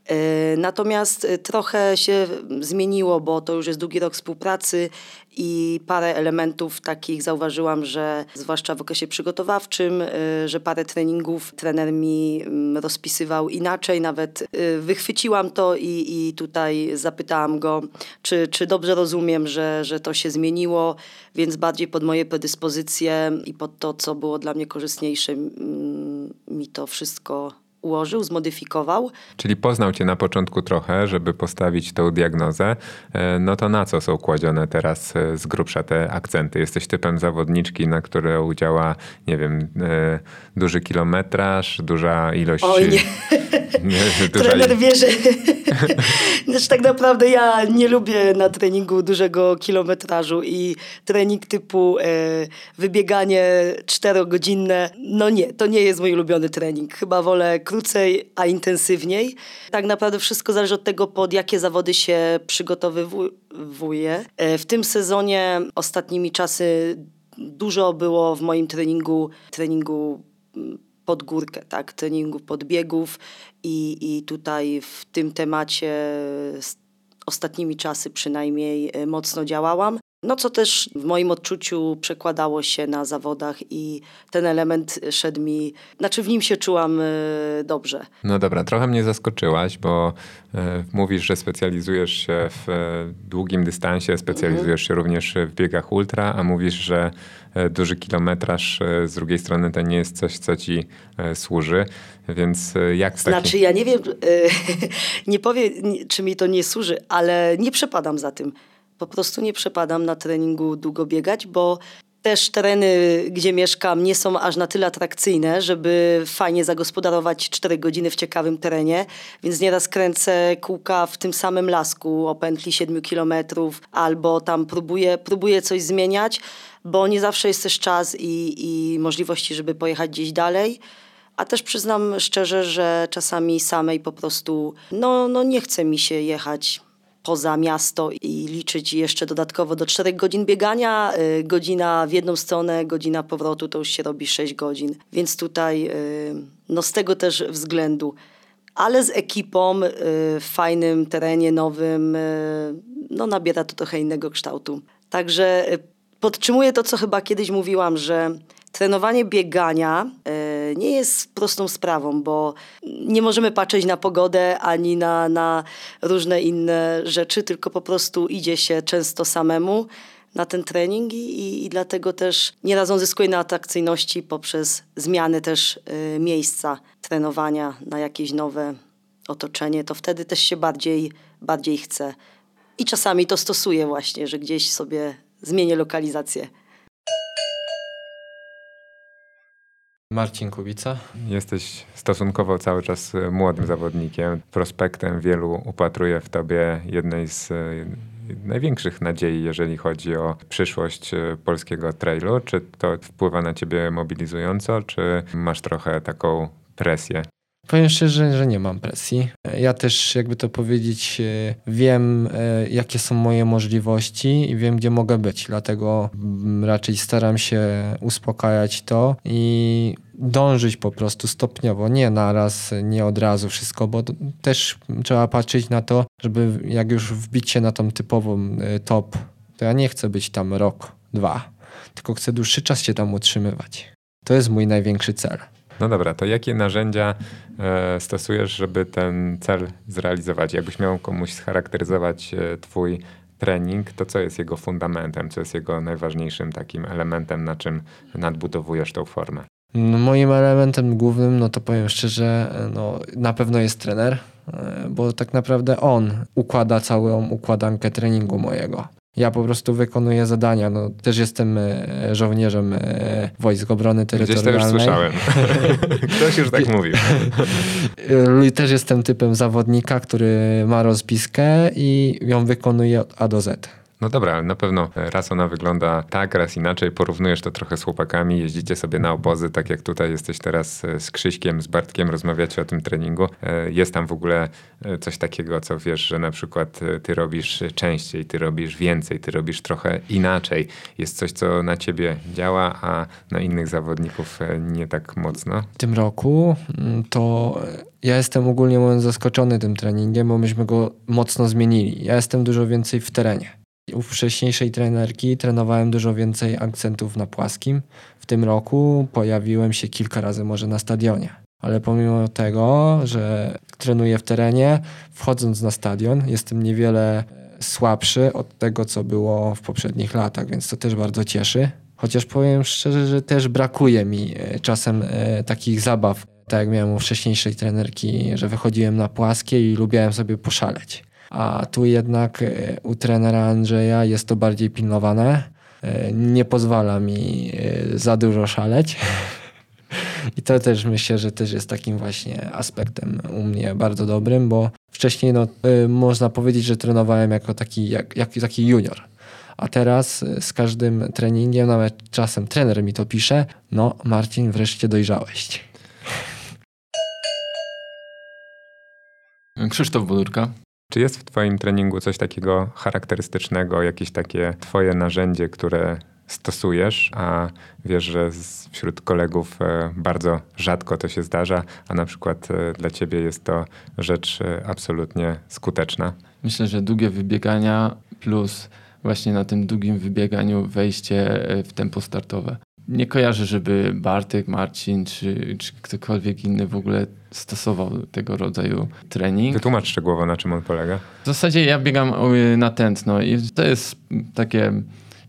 E, natomiast e, trochę się zmieniło, bo to już jest długi rok współpracy i parę elementów takich zauważyłam, że zwłaszcza w okresie przygotowawczym, e, że parę treningów trener mi mm, rozpisywał inaczej, nawet wychwyciłam to i, i tutaj zapytałam go, czy, czy dobrze rozumiem, że, że to się zmieniło, więc bardziej pod moje predyspozycje i pod to, co było dla mnie korzystniejsze, mm, mi to wszystko ułożył, zmodyfikował. Czyli poznał cię na początku trochę, żeby postawić tą diagnozę. E, no to na co są kładzione teraz e, z grubsza te akcenty? Jesteś typem zawodniczki, na którą działa, nie wiem, e, duży kilometraż, duża ilość... Oj nie. nie duża Trener wie, że... znaczy tak naprawdę ja nie lubię na treningu dużego kilometrażu i trening typu wybieganie czterogodzinne, no nie, to nie jest mój ulubiony trening. Chyba wolę krócej, a intensywniej. Tak naprawdę wszystko zależy od tego, pod jakie zawody się przygotowywuje. E, w tym sezonie ostatnimi czasy dużo było w moim treningu, treningu mm, pod górkę, tak, treningu podbiegów i, i tutaj w tym temacie ostatnimi czasy przynajmniej e, mocno działałam. No co też w moim odczuciu przekładało się na zawodach i ten element szedł mi, znaczy w nim się czułam e, dobrze. No dobra, trochę mnie zaskoczyłaś, bo e, mówisz, że specjalizujesz się w długim dystansie, specjalizujesz mhm. się również w biegach ultra, a mówisz, że duży kilometraż z drugiej strony to nie jest coś, co ci służy, więc jak Znaczy taki... ja nie wiem, nie powiem, czy mi to nie służy, ale nie przepadam za tym po prostu nie przepadam na treningu długo biegać, bo też tereny, gdzie mieszkam, nie są aż na tyle atrakcyjne, żeby fajnie zagospodarować 4 godziny w ciekawym terenie, więc nieraz kręcę kółka w tym samym lasku o pętli 7 kilometrów, albo tam próbuję, próbuję coś zmieniać, bo nie zawsze jest też czas i, i możliwości, żeby pojechać gdzieś dalej. A też przyznam szczerze, że czasami samej po prostu no, no nie chce mi się jechać poza miasto i liczyć jeszcze dodatkowo do 4 godzin biegania, y, godzina w jedną stronę, godzina powrotu to już się robi 6 godzin. Więc tutaj y, no z tego też względu. Ale z ekipą y, w fajnym terenie, nowym, no nabiera to trochę innego kształtu. Także podtrzymuję to, co chyba kiedyś mówiłam, że trenowanie biegania e, nie jest prostą sprawą, bo nie możemy patrzeć na pogodę ani na, na różne inne rzeczy, tylko po prostu idzie się często samemu na ten trening i, i dlatego też nieraz on zyskuje na atrakcyjności poprzez zmiany też y, miejsca trenowania na jakieś nowe otoczenie, to wtedy też się bardziej, bardziej chce. I czasami to stosuję właśnie, że gdzieś sobie zmienię lokalizację. Marcin Kubica. Jesteś stosunkowo cały czas e, młodym zawodnikiem. Prospektem wielu upatruje w tobie jednej z e, największych nadziei, jeżeli chodzi o przyszłość e, polskiego trailu. Czy to wpływa na ciebie mobilizująco, czy masz trochę taką presję? Powiem szczerze, że nie mam presji. Ja też, jakby to powiedzieć, wiem, jakie są moje możliwości i wiem, gdzie mogę być. Dlatego raczej staram się uspokajać to i dążyć po prostu stopniowo, nie naraz, nie od razu wszystko, bo też trzeba patrzeć na to, żeby jak już wbić się na tą typową y, top, to ja nie chcę być tam rok, dwa, tylko chcę dłuższy czas się tam utrzymywać. To jest mój największy cel. No dobra, to jakie narzędzia e, stosujesz, żeby ten cel zrealizować? Jakbyś miał komuś scharakteryzować e, twój trening, to co jest jego fundamentem, co jest jego najważniejszym takim elementem, na czym nadbudowujesz tą formę? No, moim elementem głównym, no to powiem szczerze, no, na pewno jest trener, e, bo tak naprawdę on układa całą układankę treningu mojego. Ja po prostu wykonuję zadania. No, też jestem e, żołnierzem e, Wojsk Obrony Terytorialnej. Gdzieś to już słyszałem. Ktoś już tak mówił. też jestem typem zawodnika, który ma rozpiskę i ją wykonuje od A do Z. No dobra, ale na pewno raz ona wygląda tak, raz inaczej. Porównujesz to trochę z chłopakami, jeździcie sobie na obozy, tak jak tutaj jesteś teraz e, z Krzyśkiem, z Bartkiem, rozmawiacie o tym treningu. E, jest tam w ogóle e, coś takiego, co wiesz, że na przykład ty robisz częściej, ty robisz więcej, ty robisz trochę inaczej. Jest coś, co na ciebie działa, a na innych zawodników nie tak mocno. W tym roku mm, to ja jestem ogólnie mówiąc zaskoczony tym treningiem, bo myśmy go mocno zmienili. Ja jestem dużo więcej w terenie. U wcześniejszej trenerki trenowałem dużo więcej akcentów na płaskim. W tym roku pojawiłem się kilka razy może na stadionie. Ale pomimo tego, że trenuję w terenie, wchodząc na stadion, jestem niewiele słabszy od tego, co było w poprzednich latach, więc to też bardzo cieszy. Chociaż powiem szczerze, że też brakuje mi e, czasem e, takich zabaw, tak jak miałem u wcześniejszej trenerki, że wychodziłem na płaskie i lubiłem sobie poszaleć a tu jednak e, u trenera Andrzeja jest to bardziej pilnowane. E, nie pozwala mi e, za dużo szaleć. I to też myślę, że też jest takim właśnie aspektem u mnie bardzo dobrym, bo wcześniej no, można powiedzieć, że trenowałem jako taki, jak, jak taki junior. A teraz z każdym treningiem, nawet czasem trener mi to pisze, no Marcin, wreszcie dojrzałeś. Krzysztof Bodurka. Czy jest w Twoim treningu coś takiego charakterystycznego, jakieś takie Twoje narzędzie, które stosujesz, a wiesz, że wśród kolegów e, bardzo rzadko to się zdarza, a na przykład e, dla Ciebie jest to rzecz e, absolutnie skuteczna? Myślę, że długie wybiegania plus właśnie na tym długim wybieganiu wejście w tempo startowe. Nie kojarzę, żeby Bartek, Marcin czy, czy ktokolwiek inny w ogóle stosował tego rodzaju trening. Wytłumacz szczegółowo, na czym on polega. W zasadzie ja biegam na tętno i to jest takie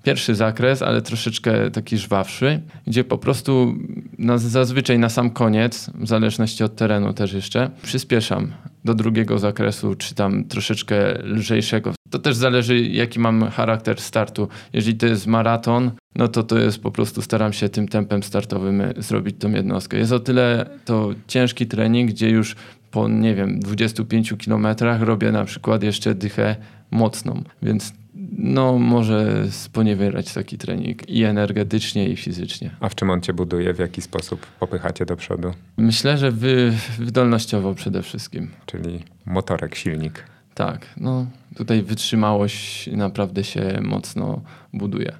pierwszy zakres, ale troszeczkę taki żwawszy, gdzie po prostu na, zazwyczaj na sam koniec, w zależności od terenu też jeszcze, przyspieszam do drugiego zakresu, czy tam troszeczkę lżejszego. To też zależy, jaki mam charakter startu. Jeżeli to jest maraton, no to to jest po prostu staram się tym tempem startowym zrobić tą jednostkę. Jest o tyle to ciężki trening, gdzie już po, nie wiem, 25 kilometrach robię na przykład jeszcze dychę mocną, więc no może sponiewierać taki trening i energetycznie, i fizycznie. A w czym on cię buduje? W jaki sposób popychacie do przodu? Myślę, że wy, wydolnościowo przede wszystkim. Czyli motorek, silnik. Tak, no tutaj wytrzymałość naprawdę się mocno buduje.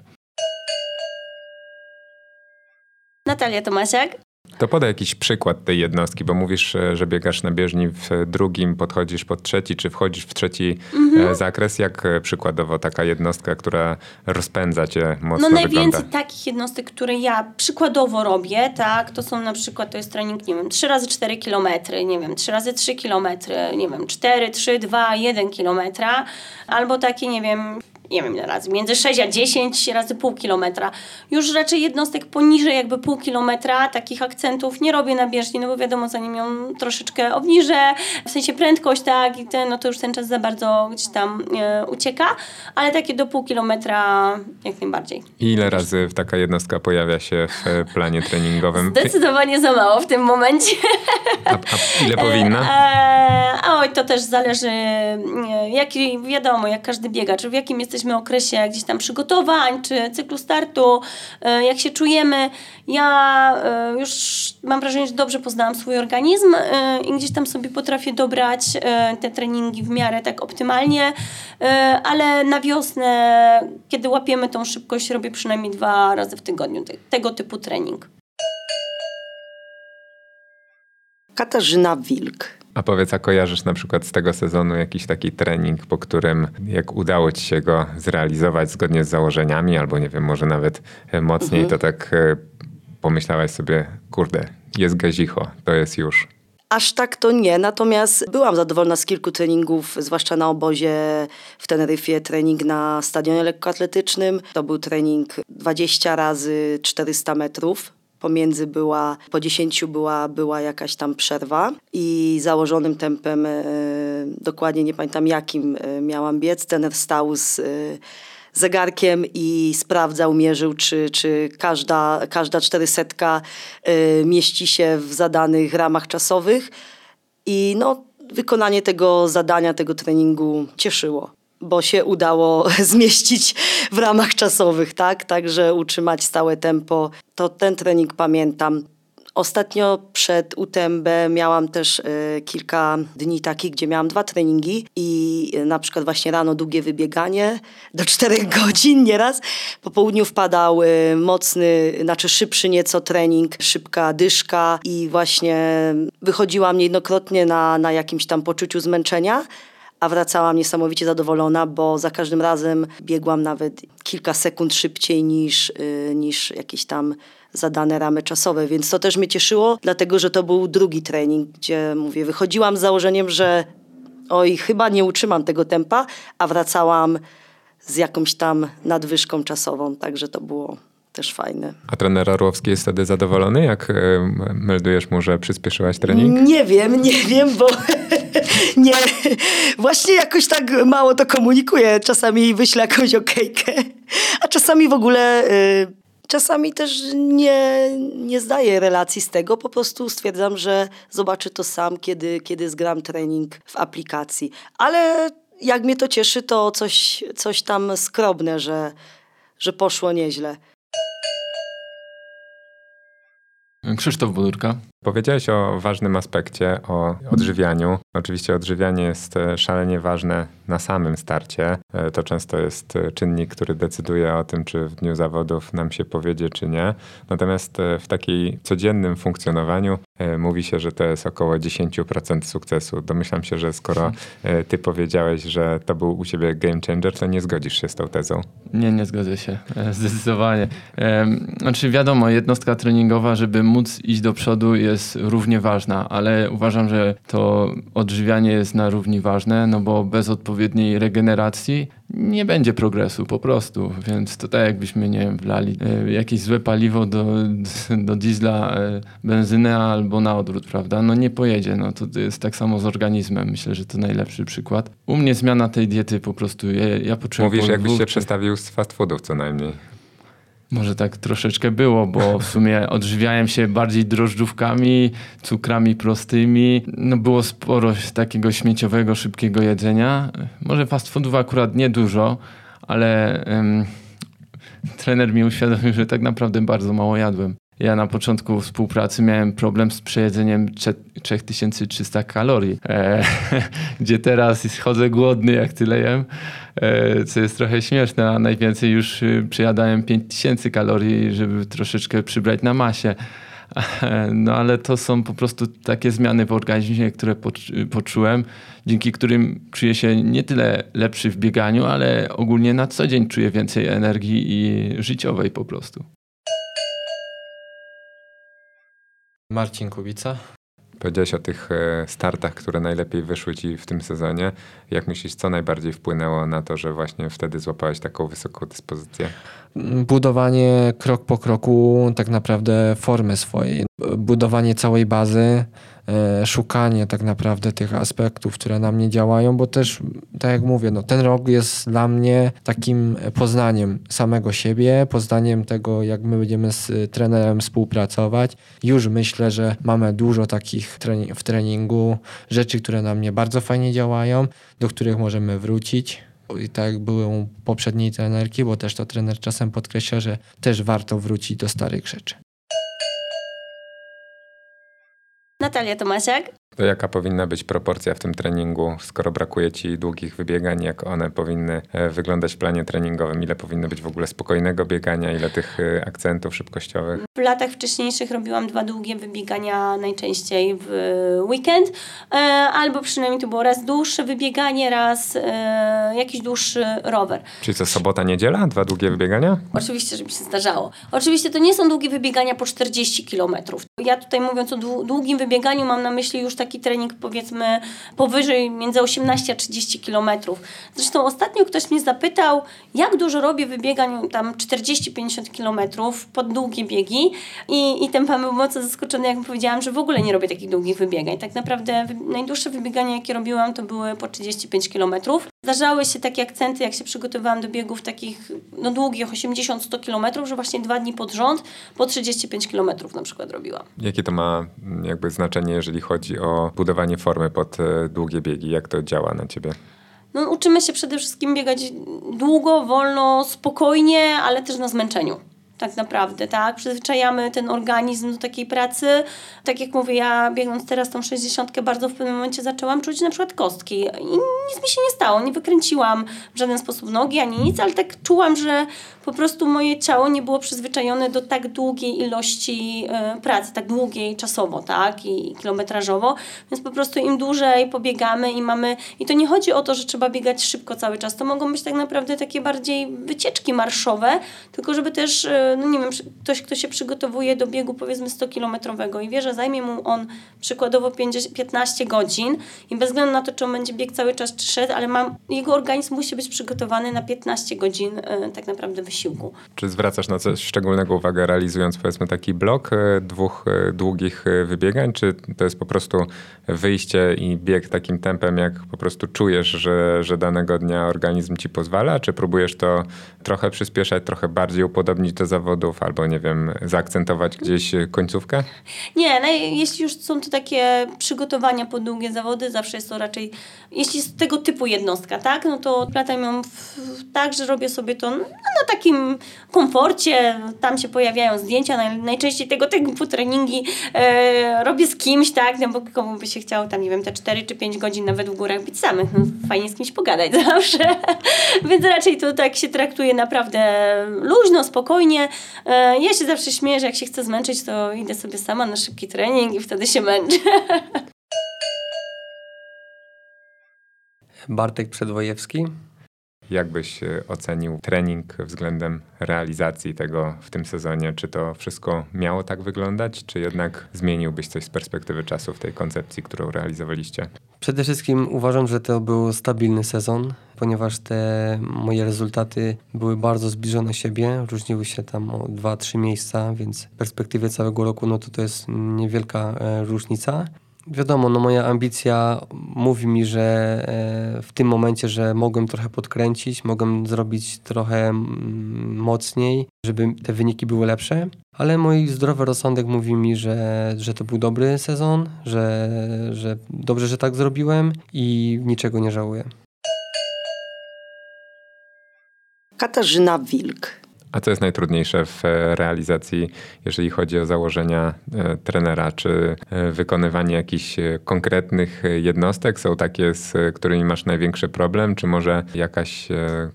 Natalia Tomasiak. To podaj jakiś przykład tej jednostki, bo mówisz, e, że biegasz na bieżni w drugim, podchodzisz pod trzeci, czy wchodzisz w trzeci mhm. zakres. Jak e, przykładowo taka jednostka, która rozpędza cię mocno No najwięcej wygląda? takich jednostek, które ja przykładowo robię, tak, to są na przykład, to jest trening, nie wiem, 3 razy 4 kilometry, nie wiem, 3 razy 3 kilometry, nie wiem, 4, 3, 2, 1 kilometra, albo takie, nie wiem, nie wiem ile razy, między 6 a 10 razy pół kilometra. Już raczej jednostek poniżej jakby pół kilometra, takich akcentów nie robię na bieżni, no bo wiadomo, zanim ją troszeczkę obniżę, w sensie prędkość, tak, i ten, no to już ten czas za bardzo gdzieś tam e, ucieka, ale takie do pół kilometra jak najbardziej. I ile razy taka jednostka pojawia się w planie treningowym? Zdecydowanie za mało w tym momencie. A, a ile powinna? E, oj, to też zależy, e, jaki, wiadomo, jak każdy biegacz, w jakim jest jesteśmy w okresie gdzieś tam przygotowań, czy cyklu startu, e, jak się czujemy. Ja e, już mam wrażenie, że dobrze poznałam swój organizm e, i gdzieś tam sobie potrafię dobrać te treningi w miarę tak optymalnie, ale na wiosnę, kiedy łapiemy tą szybkość, robię przynajmniej dwa razy w tygodniu tego typu trening. Katarzyna Wilk. A powiedz, a kojarzysz na przykład z tego sezonu jakiś taki trening, po którym jak udało ci się go zrealizować zgodnie z założeniami, albo nie wiem, może nawet e, mocniej, mhm. to tak e, pomyślałaś sobie, kurde, jest gazicho, to jest już. Aż tak to nie, natomiast byłam zadowolona z kilku treningów, zwłaszcza na obozie w Teneryfie, trening na stadionie lekkoatletycznym. To był trening 20 razy 400 metrów pomiędzy była, po 10 była, była jakaś tam przerwa i założonym tempem, e, dokładnie nie pamiętam jakim e, miałam biec, ten stał z e, zegarkiem i sprawdzał, mierzył, czy, czy każda, każda czterysetka mieści się w zadanych ramach czasowych. I no, wykonanie tego zadania, tego treningu cieszyło bo się udało zmieścić w ramach czasowych, tak? Także utrzymać stałe tempo. To ten trening pamiętam. Ostatnio przed UTMB miałam też y, kilka dni takich, gdzie miałam dwa treningi i y, na przykład właśnie rano długie wybieganie do czterech godzin nieraz. Po południu wpadał y, mocny, znaczy szybszy nieco trening, szybka dyszka i właśnie wychodziłam niejednokrotnie na, na jakimś tam poczuciu zmęczenia a wracałam niesamowicie zadowolona, bo za każdym razem biegłam nawet kilka sekund szybciej niż, niż jakieś tam zadane ramy czasowe, więc to też mnie cieszyło, dlatego że to był drugi trening, gdzie mówię, wychodziłam z założeniem, że oj, chyba nie utrzymam tego tempa, a wracałam z jakąś tam nadwyżką czasową, także to było też fajne. A trener Orłowski jest wtedy zadowolony, jak meldujesz mu, że przyspieszyłaś trening? Nie wiem, nie wiem, bo nie, właśnie jakoś tak mało to komunikuję. Czasami wyślę jakąś okejkę, a czasami w ogóle y, Czasami też nie, nie zdaję relacji z tego, po prostu stwierdzam, że zobaczę to sam, kiedy, kiedy zgram trening w aplikacji. Ale jak mnie to cieszy, to coś, coś tam skrobne, że, że poszło nieźle. Krzysztof Budurka. Powiedziałeś o ważnym aspekcie, o odżywianiu. Oczywiście odżywianie jest e, szalenie ważne na samym starcie. E, to często jest e, czynnik, który decyduje o tym, czy w dniu zawodów nam się powiedzie, czy nie. Natomiast w takiej codziennym funkcjonowaniu mówi się, że to jest około 10% sukcesu. Domyślam się, że skoro ty powiedziałeś, że to był u ciebie game changer, to nie zgodzisz się z tą tezą. Nie, nie zgodzę się. Zdecydowanie. Znaczy wiadomo, jednostka treningowa, żeby móc iść do przodu jest jest równie ważna, ale uważam, że to odżywianie jest na równi ważne, no bo bez odpowiedniej regeneracji nie będzie progresu po prostu, więc to tak jakbyśmy nie wlali e, jakieś złe paliwo do, do diesla, e, benzynę albo na odwrót, prawda? No nie pojedzie, no to jest tak samo z organizmem, myślę, że to najlepszy przykład. U mnie zmiana tej diety po prostu, ja, ja poczułem... Mówisz jakbyś się przestawił z fast foodów co najmniej. Może tak troszeczkę było, bo w sumie odżywiałem się bardziej drożdżówkami, cukrami prostymi. No było sporo takiego śmieciowego, szybkiego jedzenia. Może fast foodów akurat nie dużo, ale um, trener mi uświadomił, że tak naprawdę bardzo mało jadłem. Ja na początku współpracy miałem problem z przejedzeniem 3300 kalorii, e, gdzie teraz chodzę głodny jak tyle jem, co jest trochę śmieszne, a najwięcej już y, przejadałem 5000 kalorii, żeby troszeczkę przybrać na masie. No ale to są po prostu takie zmiany w organizmie, które poczułem, dzięki którym czuję się nie tyle lepszy w bieganiu, ale ogólnie na co dzień czuję więcej energii i życiowej po prostu. Marcin Kubica. Powiedziałeś o tych e, startach, które najlepiej wyszły ci w tym sezonie. Jak myślisz, co najbardziej wpłynęło na to, że właśnie wtedy złapałeś taką wysoką dyspozycję? Budowanie krok po kroku tak naprawdę formy swojej. Budowanie całej bazy, E, szukanie tak naprawdę tych aspektów, które na mnie działają, bo też, tak jak mówię, no, ten rok jest dla mnie takim poznaniem samego siebie, poznaniem tego, jak my będziemy z trenerem współpracować. Już myślę, że mamy dużo takich w treningu rzeczy, które na mnie bardzo fajnie działają, do których możemy wrócić. I tak były u poprzedniej trenerki, bo też to trener czasem podkreśla, że też warto wrócić do starych rzeczy. Natalia Tomasiak. To jaka powinna być proporcja w tym treningu, skoro brakuje ci długich wybiegań, jak one powinny e, wyglądać w planie treningowym, ile powinno być w ogóle spokojnego biegania, ile tych e, akcentów szybkościowych? W latach wcześniejszych robiłam dwa długie wybiegania najczęściej w weekend, e, albo przynajmniej to było raz dłuższe wybieganie, raz jakiś dłuższy rower. Czyli co, sobota, niedziela? Dwa długie wybiegania? Oczywiście, żeby się zdarzało. Oczywiście to nie są długie wybiegania po 40 kilometrów. Ja tutaj mówiąc o długim wybieganiu mam na myśli już tak taki trening powiedzmy powyżej między 18 a 30 kilometrów. Zresztą ostatnio ktoś mnie zapytał, jak dużo robię wybiegań tam 40-50 kilometrów pod długie biegi i, i ten pan był mocno zaskoczony, jak powiedziałam, że w ogóle nie robię takich długich wybiegań. Tak naprawdę najdłuższe wybiegania, jakie robiłam, to były po 35 kilometrów. Zdarzały się takie akcenty, jak się przygotowywałam do biegów takich no, długich, 80-100 kilometrów, że właśnie dwa dni pod rząd po 35 kilometrów na przykład robiłam. Jakie to ma mm, jakby znaczenie, jeżeli chodzi o budowanie formy pod e, długie biegi? Jak to działa na ciebie? no, uczymy się przede wszystkim biegać długo, wolno, spokojnie, ale też na zmęczeniu tak naprawdę, tak? Przyzwyczajamy ten organizm do takiej pracy. Tak jak mówię, ja biegnąc teraz tą 60 bardzo w pewnym momencie zaczęłam czuć na przykład kostki i nic mi się nie stało, nie wykręciłam w żaden sposób nogi ani nic, ale tak czułam, że po prostu moje ciało nie było przyzwyczajone do tak długiej ilości y, pracy, tak długiej czasowo, tak? I kilometrażowo, więc po prostu im dłużej pobiegamy i mamy, i to nie chodzi o to, że trzeba biegać szybko cały czas, to mogą być tak naprawdę takie bardziej wycieczki marszowe, tylko żeby też y, no nie wiem, ktoś, kto się przygotowuje do biegu powiedzmy 100-kilometrowego i wie, że zajmie mu on przykładowo 50, 15 godzin i bez względu na to, czy on będzie biegł cały czas czy szedł, ale ma, jego organizm musi być przygotowany na 15 godzin e, tak naprawdę wysiłku. Czy zwracasz na coś szczególnego uwagę realizując powiedzmy taki blok e, dwóch e, długich wybiegań, czy to jest po prostu wyjście i bieg takim tempem, jak po prostu czujesz, że, że danego dnia organizm ci pozwala, czy próbujesz to trochę przyspieszać, trochę bardziej upodobnić do zawodów, albo nie wiem, zaakcentować gdzieś końcówkę? Nie, no, jeśli już są to takie przygotowania pod długie zawody, zawsze jest to raczej, jeśli jest tego typu jednostka, tak, no to platam ją w, tak, że robię sobie to no, na takim komforcie, tam się pojawiają zdjęcia, naj, najczęściej tego typu treningi e, robię z kimś, tak, no bo komu by się chciało tam, nie wiem, te 4 czy 5 godzin nawet w górach być samych, no, fajnie z kimś pogadać zawsze, więc raczej to tak się traktuje naprawdę luźno, spokojnie, E, ja się zawsze śmieję, że jak się chcę zmęczyć, to idę sobie sama na szybki trening i wtedy się męczę. Bartek Przedwojewski. Jak byś e, ocenił trening względem realizacji tego w tym sezonie? Czy to wszystko miało tak wyglądać, czy jednak zmieniłbyś coś z perspektywy czasu w tej koncepcji, którą realizowaliście? Przede wszystkim uważam, że to był stabilny sezon, ponieważ te moje rezultaty były bardzo zbliżone siebie, różniły się tam o 2-3 miejsca, więc w perspektywie całego roku no to to jest niewielka e, różnica. Wiadomo, no moja ambicja mówi mi, że e, w tym momencie, że mogłem trochę podkręcić, mogłem zrobić trochę mm, mocniej, żeby te wyniki były lepsze, ale mój zdrowy rozsądek mówi mi, że, że to był dobry sezon, że, że dobrze, że tak zrobiłem i niczego nie żałuję. Katarzyna Wilk. A co jest najtrudniejsze w e, realizacji, jeżeli chodzi o założenia e, trenera? Czy e, wykonywanie jakichś konkretnych jednostek są takie, z którymi masz największy problem, czy może jakaś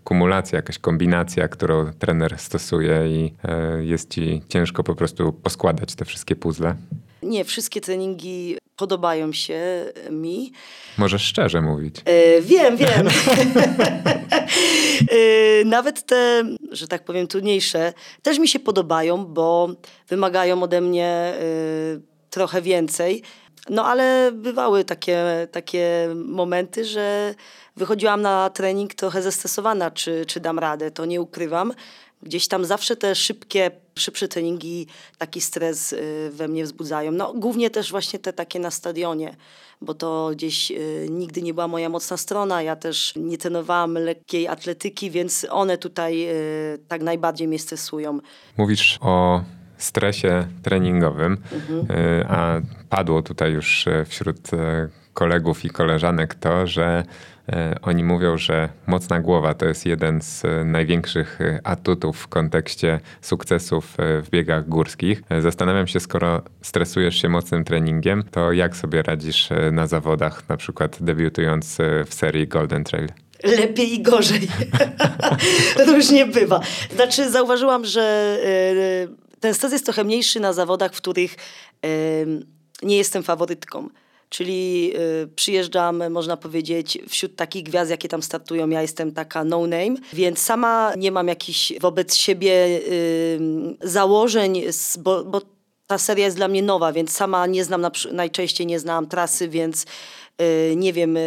kumulacja, jakaś kombinacja, którą trener stosuje i jest ci ciężko po prostu poskładać te wszystkie puzzle? Nie, wszystkie treningi podobają się mi. Możesz szczerze mówić. E, wiem, wiem. e, nawet te, że tak powiem, trudniejsze też mi się podobają, bo wymagają ode mnie e, trochę więcej. No ale bywały takie, takie momenty, że wychodziłam na trening trochę zestresowana, czy, czy dam radę, to nie ukrywam. Gdzieś tam zawsze te szybkie, szybsze treningi taki stres y, we mnie wzbudzają. No głównie też właśnie te takie na stadionie, bo to gdzieś y, nigdy nie była moja mocna strona. Ja też nie trenowałam lekkiej atletyki, więc one tutaj y, tak najbardziej mnie stresują. Mówisz o stresie treningowym, mhm. a padło tutaj już wśród kolegów i koleżanek to, że oni mówią, że mocna głowa to jest jeden z e, największych e, atutów w kontekście sukcesów w biegach górskich. Zastanawiam się, skoro stresujesz się mocnym treningiem, to jak sobie radzisz na zawodach, na przykład debiutując w serii Golden Trail? Lepiej i gorzej. Różnie bywa. Znaczy, zauważyłam, że ten stres jest trochę mniejszy na zawodach, w których nie jestem faworytką czyli y, przyjeżdżam, można powiedzieć, wśród takich gwiazd, jakie tam startują. Ja jestem taka no name, więc sama nie mam jakichś wobec siebie y, założeń, bo, bo ta seria jest dla mnie nowa, więc sama nie znam, najczęściej nie znam trasy, więc y, nie wiem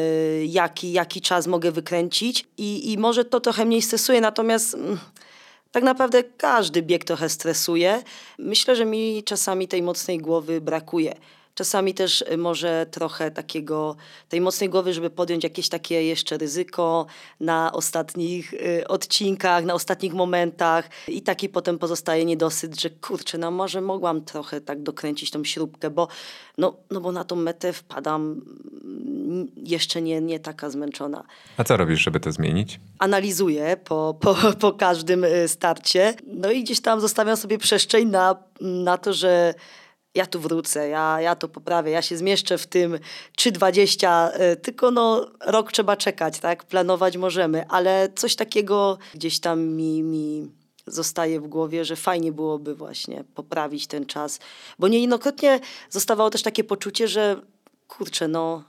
jaki, jaki czas mogę wykręcić i, i może to trochę mniej stresuje, natomiast mm, tak naprawdę każdy bieg trochę stresuje. Myślę, że mi czasami tej mocnej głowy brakuje. Czasami też y, może trochę takiego, tej mocnej głowy, żeby podjąć jakieś takie jeszcze ryzyko na ostatnich y, odcinkach, na ostatnich momentach i taki potem pozostaje niedosyt, że kurczę, no może mogłam trochę tak dokręcić tą śrubkę, bo, no, no bo na tą metę wpadam mm, jeszcze nie, nie taka zmęczona. A co robisz, żeby to zmienić? Analizuję po, po, po każdym y, starcie, no i gdzieś tam zostawiam sobie przestrzeń na, na to, że ja tu wrócę, ja, ja to poprawię, ja się zmieszczę w tym 3,20, y, tylko no rok trzeba czekać, tak? Planować możemy, ale coś takiego gdzieś tam mi, mi zostaje w głowie, że fajnie byłoby właśnie poprawić ten czas, bo niejednokrotnie zostawało też takie poczucie, że kurczę, no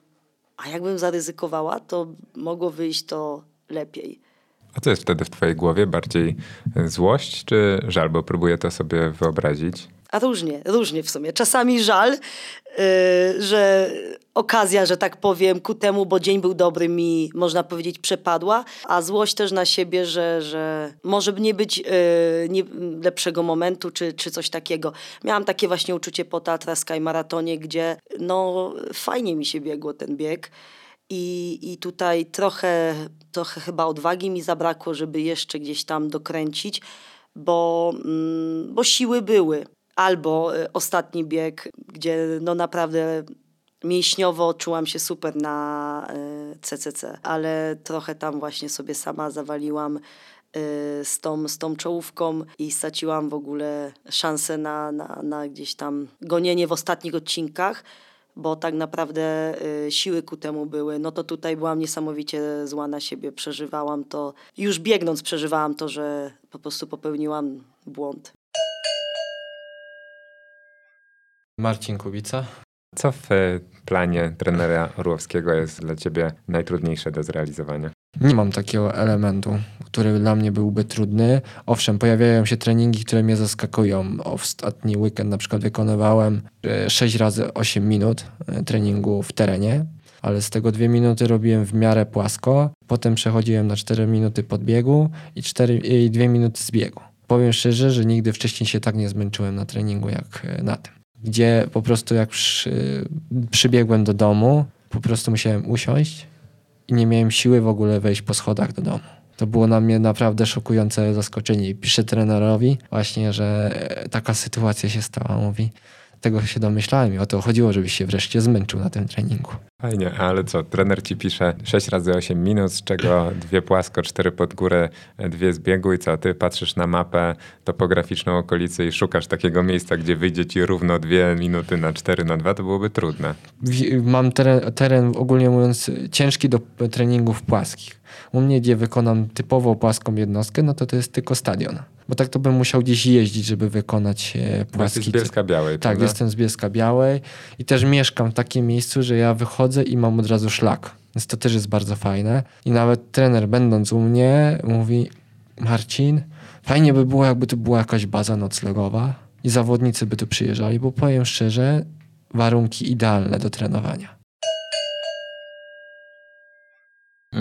a jakbym zaryzykowała, to mogło wyjść to lepiej. A co jest wtedy w twojej głowie? Bardziej złość czy żal? Bo próbuję to sobie wyobrazić. A różnie, różnie w sumie. Czasami żal, yy, że okazja, że tak powiem, ku temu, bo dzień był dobry, mi można powiedzieć przepadła, a złość też na siebie, że, że może nie być yy, nie, lepszego momentu, czy, czy coś takiego. Miałam takie właśnie uczucie po Tatra Sky Maratonie, gdzie no fajnie mi się biegło ten bieg. I, I tutaj trochę, trochę chyba odwagi mi zabrakło, żeby jeszcze gdzieś tam dokręcić, bo, mm, bo siły były albo y, ostatni bieg, gdzie no naprawdę mięśniowo czułam się super na CCC, y, ale trochę tam właśnie sobie sama zawaliłam y, z tą, z tą czołówką i straciłam w ogóle szansę na, na, na gdzieś tam gonienie w ostatnich odcinkach, bo tak naprawdę siły ku temu były. No to tutaj byłam niesamowicie zła na siebie, przeżywałam to, już biegnąc przeżywałam to, że po prostu popełniłam błąd. Marcin Kubica. Co w planie trenera Orłowskiego jest dla ciebie najtrudniejsze do zrealizowania? Nie mam takiego elementu, który dla mnie byłby trudny. Owszem, pojawiają się treningi, które mnie zaskakują. Ostatni weekend na przykład wykonywałem 6 e, razy 8 minut e, treningu w terenie, ale z tego 2 minuty robiłem w miarę płasko. Potem przechodziłem na 4 minuty podbiegu i, 4, i 2 minuty z biegu. Powiem szczerze, że nigdy wcześniej się tak nie zmęczyłem na treningu jak e, na tym gdzie po prostu jak przy, przybiegłem do domu, po prostu musiałem usiąść i nie miałem siły w ogóle wejść po schodach do domu. To było na mnie naprawdę szokujące zaskoczenie. Piszę trenerowi właśnie, że taka sytuacja się stała. Mówi, tego się domyślałem i o to chodziło, żebyś się wreszcie zmęczył na tym treningu. Fajnie, ale co, trener ci pisze 6 razy 8 minut, z czego dwie płasko, cztery pod górę, dwie z biegu i co, ty patrzysz na mapę topograficzną okolicy i szukasz takiego miejsca, gdzie wyjdzie ci równo dwie minuty na 4 na 2, to byłoby trudne. Mam teren, teren ogólnie mówiąc ciężki do treningów płaskich. U mnie, gdzie wykonam typowo płaską jednostkę, no to to jest tylko stadion. Bo tak to bym musiał gdzieś jeździć, żeby wykonać e, płaski. Jesteś z Bielska Białej, Tak, prawda? jestem z Bielska Białej i też mieszkam w takim miejscu, że ja wychodzę i mam od razu szlak. Więc to też jest bardzo fajne. I nawet trener będąc u mnie mówi Marcin, fajnie by było jakby tu była jakaś baza noclegowa i zawodnicy by tu przyjeżdżali, bo powiem szczerze, warunki idealne do trenowania.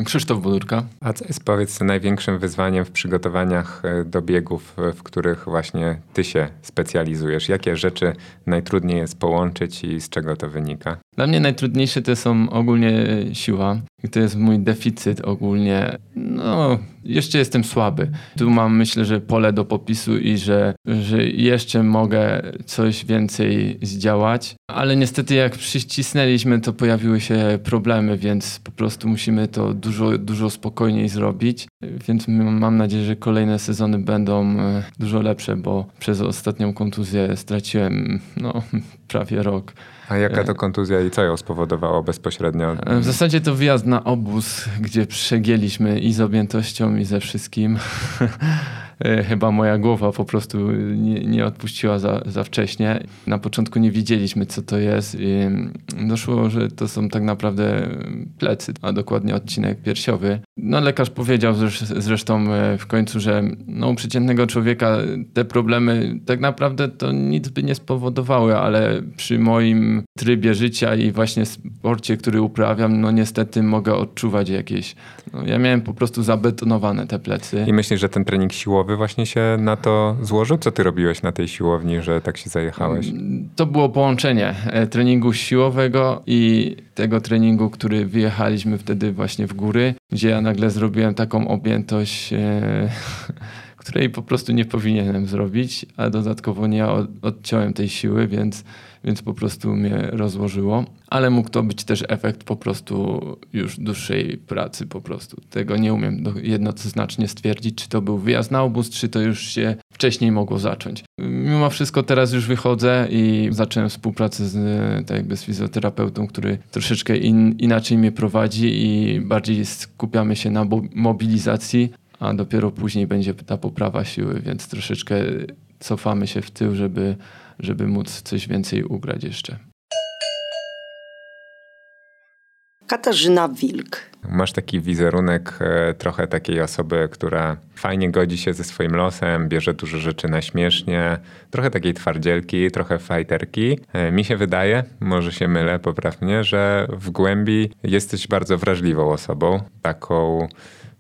Krzysztof Budurka. A co jest powiedz największym wyzwaniem w przygotowaniach e, do biegów, e, w których właśnie ty się specjalizujesz? Jakie rzeczy najtrudniej jest połączyć i z czego to wynika? Dla mnie najtrudniejsze to są ogólnie siła. To jest mój deficyt ogólnie. No, jeszcze jestem słaby. Tu mam myślę, że pole do popisu i że, że jeszcze mogę coś więcej zdziałać. Ale niestety jak przycisnęliśmy, to pojawiły się problemy, więc po prostu musimy to dużo, dużo spokojniej zrobić. Więc mam nadzieję, że kolejne sezony będą e, dużo lepsze, bo przez ostatnią kontuzję straciłem no, prawie rok. A jaka to kontuzja i co ją spowodowało bezpośrednio? E, w zasadzie to wyjazd na obóz, gdzie przegięliśmy i z objętością, i ze wszystkim. E, chyba moja głowa po prostu nie, nie odpuściła za, za wcześnie. Na początku nie wiedzieliśmy, co to jest. I doszło, że to są tak naprawdę plecy, a dokładnie odcinek piersiowy. No lekarz powiedział zresztą e, w końcu, że no, u przeciętnego człowieka te problemy tak naprawdę to nic by nie spowodowały, ale przy moim trybie życia i właśnie sporcie, który uprawiam, no niestety mogę odczuwać jakieś... No, ja miałem po prostu zabetonowane te plecy. I myślisz, że ten trening siłowy życiowy właśnie się na to złożył? Co ty robiłeś na tej siłowni, że tak się zajechałeś? To było połączenie e, treningu siłowego i tego treningu, który wyjechaliśmy wtedy właśnie w góry, gdzie ja nagle zrobiłem taką objętość, e, której po prostu nie powinienem zrobić, a dodatkowo nie odciąłem tej siły, więc więc po prostu mnie rozłożyło. Ale mógł to być też efekt po prostu już dłuższej pracy po prostu. Tego nie umiem jednoznacznie stwierdzić, czy to był wyjazd na obóz, czy to już się wcześniej mogło zacząć. Mimo wszystko teraz już wychodzę i zacząłem współpracę z, tak jakby z fizjoterapeutą, który troszeczkę in, inaczej mnie prowadzi i bardziej skupiamy się na mobilizacji, a dopiero później będzie ta poprawa siły, więc troszeczkę cofamy się w tył, żeby żeby móc coś więcej ugrać jeszcze. Katarzyna Wilk. Masz taki wizerunek e, trochę takiej osoby, która fajnie godzi się ze swoim losem, bierze dużo rzeczy na śmiesznie, trochę takiej twardzielki, trochę fajterki. E, mi się wydaje, może się mylę poprawnie, że w głębi jesteś bardzo wrażliwą osobą, taką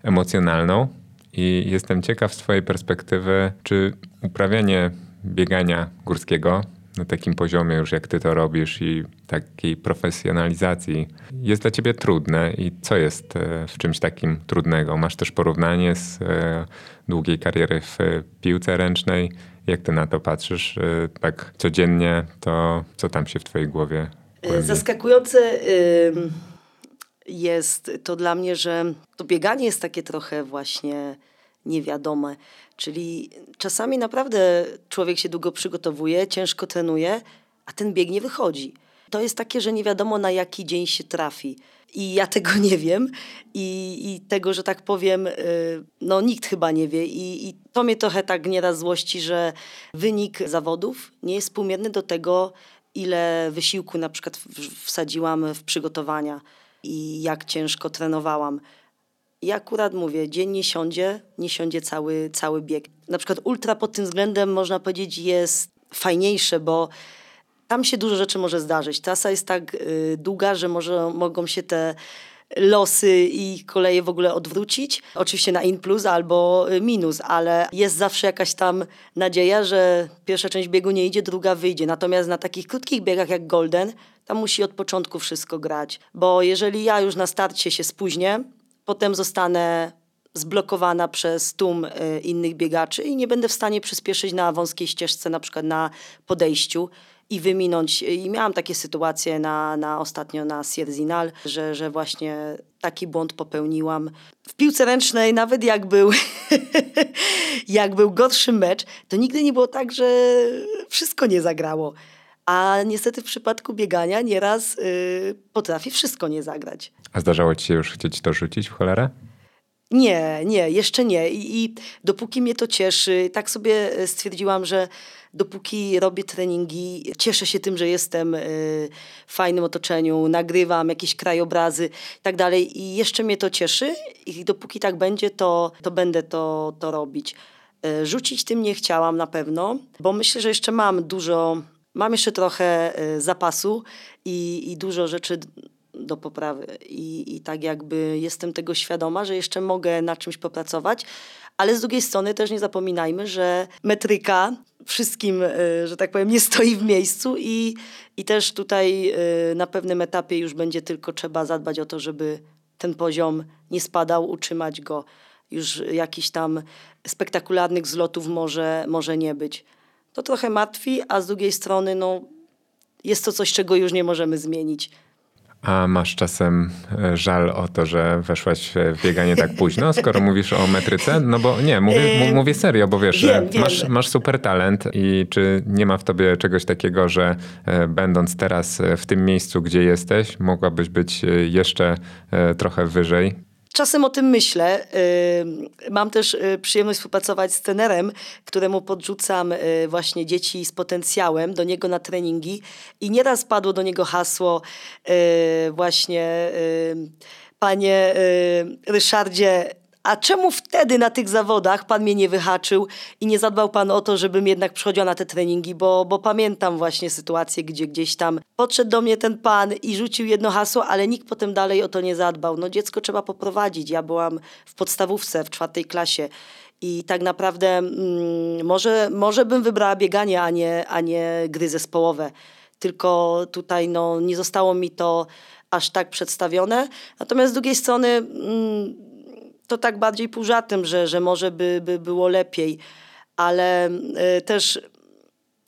emocjonalną. I jestem ciekaw z Twojej perspektywy, czy uprawianie biegania górskiego na takim poziomie już jak ty to robisz i takiej profesjonalizacji jest dla ciebie trudne i co jest e, w czymś takim trudnego? Masz też porównanie z e, długiej kariery w piłce ręcznej. Jak ty na to patrzysz e, tak codziennie, to co tam się w twojej głowie? Zaskakujące jest to dla mnie, że to bieganie jest takie trochę właśnie niewiadome. Czyli czasami naprawdę człowiek się długo przygotowuje, ciężko trenuje, a ten bieg nie wychodzi. To jest takie, że nie wiadomo na jaki dzień się trafi. I ja tego nie wiem i, i tego, że tak powiem, y, no nikt chyba nie wie. I, I to mnie trochę tak nieraz złości, że wynik zawodów nie jest współmierny do tego, ile wysiłku na przykład wsadziłam w przygotowania i jak ciężko trenowałam. I akurat mówię, dzień nie siądzie, nie siądzie cały, cały bieg. Na przykład ultra pod tym względem można powiedzieć jest fajniejsze, bo tam się dużo rzeczy może zdarzyć. Trasa jest tak y, długa, że może, mogą się te losy i koleje w ogóle odwrócić. Oczywiście na in plus albo y, minus, ale jest zawsze jakaś tam nadzieja, że pierwsza część biegu nie idzie, druga wyjdzie. Natomiast na takich krótkich biegach jak Golden, tam musi od początku wszystko grać. Bo jeżeli ja już na starcie się spóźnię, potem zostanę zblokowana przez tłum e, innych biegaczy i nie będę w stanie przyspieszyć na wąskiej ścieżce, na przykład na podejściu i wyminąć. I miałam takie sytuacje na, na ostatnio na Sierzinal, że, że właśnie taki błąd popełniłam. W piłce ręcznej, nawet jak był, jak był gorszy mecz, to nigdy nie było tak, że wszystko nie zagrało. A niestety w przypadku biegania nieraz yy, potrafi wszystko nie zagrać. A zdarzało ci się już chcieć to rzucić w cholerę? Nie, nie, jeszcze nie. I, I, dopóki mnie to cieszy, tak sobie e, stwierdziłam, że dopóki robię treningi, cieszę się tym, że jestem y, w fajnym otoczeniu, nagrywam jakieś krajobrazy i tak dalej. I jeszcze mnie to cieszy i dopóki tak będzie, to, to będę to, to robić. Y, rzucić tym nie chciałam na pewno, bo myślę, że jeszcze mam dużo Mam jeszcze trochę zapasu i, i dużo rzeczy do poprawy. I, I tak jakby jestem tego świadoma, że jeszcze mogę nad czymś popracować, ale z drugiej strony też nie zapominajmy, że metryka wszystkim, y, że tak powiem, nie stoi w miejscu i, i też tutaj y, na pewnym etapie już będzie tylko trzeba zadbać o to, żeby ten poziom nie spadał, utrzymać go. Już jakichś tam spektakularnych zlotów może, może nie być to trochę martwi, a z drugiej strony no, jest to coś, czego już nie możemy zmienić. A masz czasem e, żal o to, że weszłaś w bieganie tak późno, skoro mówisz o metryce? No bo nie, mówię, mówię serio, bo wiesz, wiem, masz, masz super talent i czy nie ma w tobie czegoś takiego, że e, będąc teraz e, w tym miejscu, gdzie jesteś, mogłabyś być jeszcze trochę wyżej? Czasem o tym myślę. Mam też y, przyjemność współpracować z trenerem, któremu podrzucam y, właśnie dzieci z potencjałem do niego na treningi i nieraz padło do niego hasło y, właśnie panie Ryszardzie, a czemu wtedy na tych zawodach pan mnie nie wyhaczył i nie zadbał pan o to, żebym jednak przychodziła na te treningi, bo, bo pamiętam właśnie sytuację, gdzie gdzieś tam podszedł do mnie ten pan i rzucił jedno hasło, ale nikt potem dalej o to nie zadbał. No dziecko trzeba poprowadzić. Ja byłam w podstawówce, w czwartej klasie. I tak naprawdę mm, może, może bym wybrała bieganie, a nie, a nie gry zespołowe. Tylko tutaj no, nie zostało mi to aż tak przedstawione. Natomiast z drugiej strony mm, to tak bardziej półżartem, że, że może by, by było lepiej. Ale y, też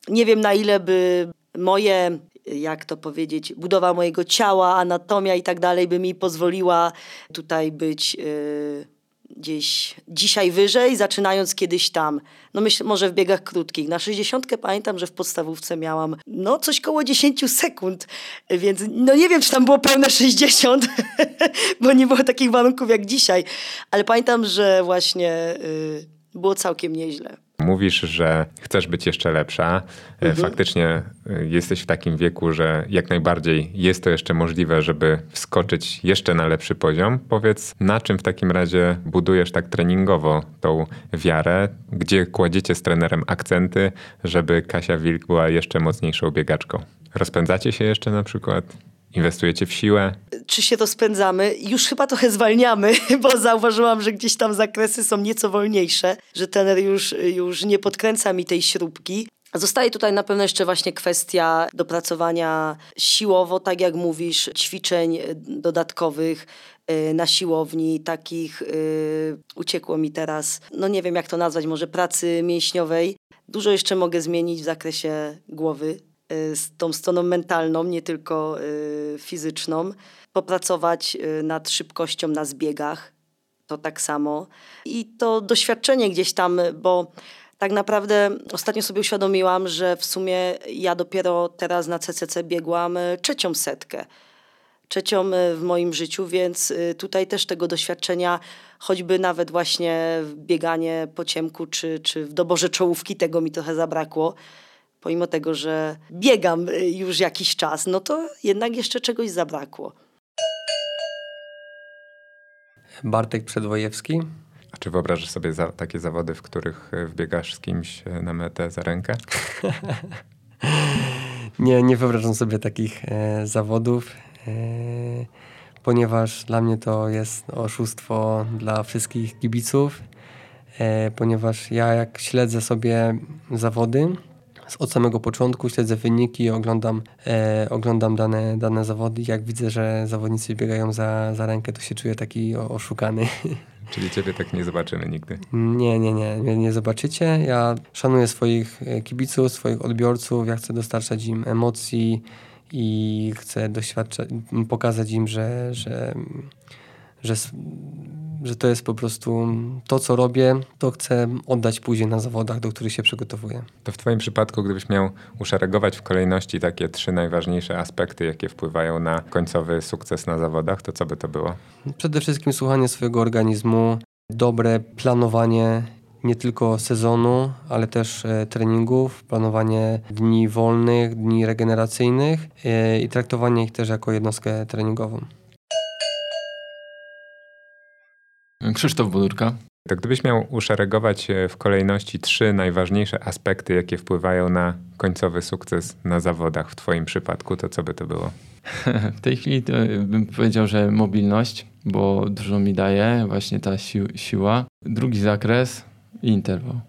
nie wiem na ile by moje, jak to powiedzieć, budowa mojego ciała, anatomia i tak dalej by mi pozwoliła tutaj być... Y, gdzieś dzisiaj wyżej, zaczynając kiedyś tam. No myślę, może w biegach krótkich. Na 60 pamiętam, że w podstawówce miałam no coś koło 10 sekund, więc no nie wiem, czy tam było pełne 60, bo nie było takich warunków jak dzisiaj, ale pamiętam, że właśnie y, było całkiem nieźle. Mówisz, że chcesz być jeszcze lepsza. E, mhm. Faktycznie e, jesteś w takim wieku, że jak najbardziej jest to jeszcze możliwe, żeby wskoczyć jeszcze na lepszy poziom. Powiedz, na czym w takim razie budujesz tak treningowo tą wiarę? Gdzie kładziecie z trenerem akcenty, żeby Kasia Wilk była jeszcze mocniejszą biegaczką? Rozpędzacie się jeszcze na przykład? Inwestujecie w siłę? Czy się to spędzamy? Już chyba trochę zwalniamy, bo zauważyłam, że gdzieś tam zakresy są nieco wolniejsze, że tener już, już nie podkręca mi tej śrubki. Zostaje tutaj na pewno jeszcze właśnie kwestia dopracowania siłowo, tak jak mówisz, ćwiczeń dodatkowych y, na siłowni, takich yy, uciekło mi teraz, no nie wiem jak to nazwać, może pracy mięśniowej. Dużo jeszcze mogę zmienić w zakresie głowy, Y, z tą stroną mentalną, nie tylko y, fizyczną. Popracować y, nad szybkością na zbiegach, to tak samo. I to doświadczenie gdzieś tam, bo tak naprawdę ostatnio sobie uświadomiłam, że w sumie ja dopiero teraz na CCC biegłam trzecią setkę. Trzecią w moim życiu, więc tutaj też tego doświadczenia, choćby nawet właśnie bieganie po ciemku czy, czy w doborze czołówki, tego mi trochę zabrakło pomimo tego, że biegam y, już jakiś czas, no to jednak jeszcze czegoś zabrakło. Bartek Przedwojewski. A czy wyobrażasz sobie za, takie zawody, w których y, wbiegasz z kimś y, na metę za rękę? nie, nie wyobrażam sobie takich e, zawodów, e, ponieważ dla mnie to jest oszustwo dla wszystkich kibiców, e, ponieważ ja jak śledzę sobie zawody, od samego początku śledzę wyniki, oglądam, e, oglądam dane, dane zawody. Jak widzę, że zawodnicy biegają za, za rękę, to się czuję taki oszukany. Czyli ciebie tak nie zobaczymy nigdy? Nie, nie, nie, nie, nie zobaczycie. Ja szanuję swoich e, kibiców, swoich odbiorców. Ja chcę dostarczać im emocji i chcę doświadczać, pokazać im, że, że, że że to jest po prostu to, co robię, to chcę oddać później na zawodach, do których się przygotowuję. To w Twoim przypadku, gdybyś miał uszeregować w kolejności takie trzy najważniejsze aspekty, jakie wpływają na końcowy sukces na zawodach, to co by to było? Przede wszystkim słuchanie swojego organizmu, dobre planowanie nie tylko sezonu, ale też e, treningów, planowanie dni wolnych, dni regeneracyjnych e, i traktowanie ich też jako jednostkę treningową. Krzysztof Bodurka. To gdybyś miał uszeregować e, w kolejności trzy najważniejsze aspekty, jakie wpływają na końcowy sukces na zawodach w Twoim przypadku, to co by to było? W tej chwili bym powiedział, że mobilność, bo dużo mi daje właśnie ta si siła. Drugi zakres i interwał.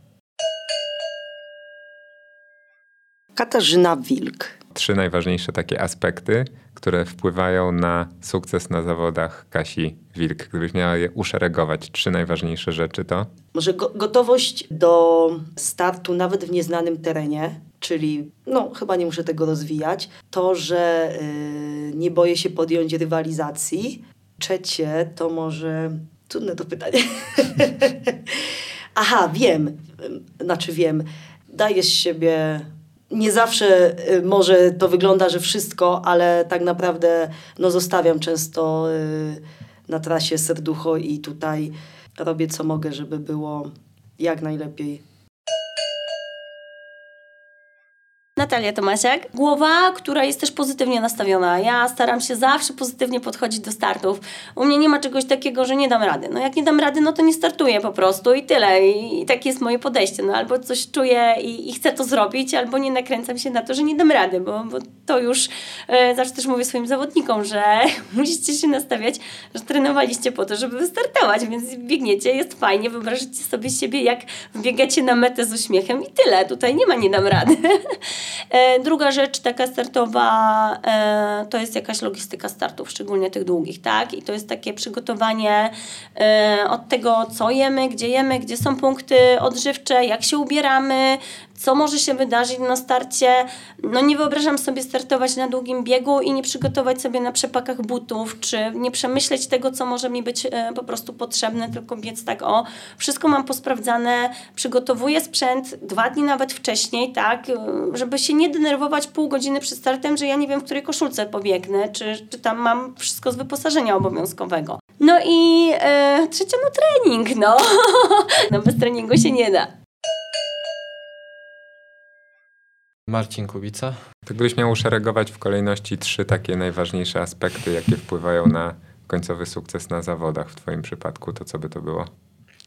Katarzyna Wilk. Trzy najważniejsze takie aspekty, które wpływają na sukces na zawodach Kasi Wilk. Gdybyś miała je uszeregować, trzy najważniejsze rzeczy to? Może go gotowość do startu nawet w nieznanym terenie, czyli no chyba nie muszę tego rozwijać. To, że yy, nie boję się podjąć rywalizacji. Trzecie to może... Trudne to pytanie. Aha, wiem. Znaczy wiem. Daję z siebie nie zawsze y, może to wygląda, że wszystko, ale tak naprawdę no, zostawiam często y, na trasie serducho i tutaj robię co mogę, żeby było jak najlepiej. Natalia Tomasiak. Głowa, która jest też pozytywnie nastawiona. Ja staram się zawsze pozytywnie podchodzić do startów. U mnie nie ma czegoś takiego, że nie dam rady. No jak nie dam rady, no to nie startuję po prostu i tyle. I, i takie jest moje podejście. No albo coś czuję i, i, chcę to zrobić, albo nie nakręcam się na to, że nie dam rady, bo, bo to już e, zawsze też mówię swoim zawodnikom, że musicie się nastawiać, że trenowaliście po to, żeby wystartować, więc biegniecie, jest fajnie, wyobrażacie sobie siebie, jak wbiegacie na metę z uśmiechem i tyle. Tutaj nie ma nie dam rady. E, druga rzecz taka startowa e, to jest jakaś logistyka startów, szczególnie tych długich, tak? I to jest takie przygotowanie e, od tego, co jemy, gdzie jemy, gdzie są punkty odżywcze, jak się ubieramy, co może się wydarzyć na starcie. No nie wyobrażam sobie startować na długim biegu i nie przygotować sobie na przepakach butów, czy nie przemyśleć tego, co może mi być e, po prostu potrzebne, tylko biec tak o, wszystko mam posprawdzane, przygotowuję sprzęt dwa dni nawet wcześniej, tak, e, żeby się nie denerwować pół godziny przed startem, że ja nie wiem, w której koszulce pobiegnę, czy, czy tam mam wszystko z wyposażenia obowiązkowego. No i e, trzecia, no trening, no. no bez treningu się nie da. Marcin Kubica. Gdybyś miał uszeregować w kolejności trzy takie najważniejsze aspekty, jakie wpływają na końcowy sukces na zawodach w Twoim przypadku, to co by to było?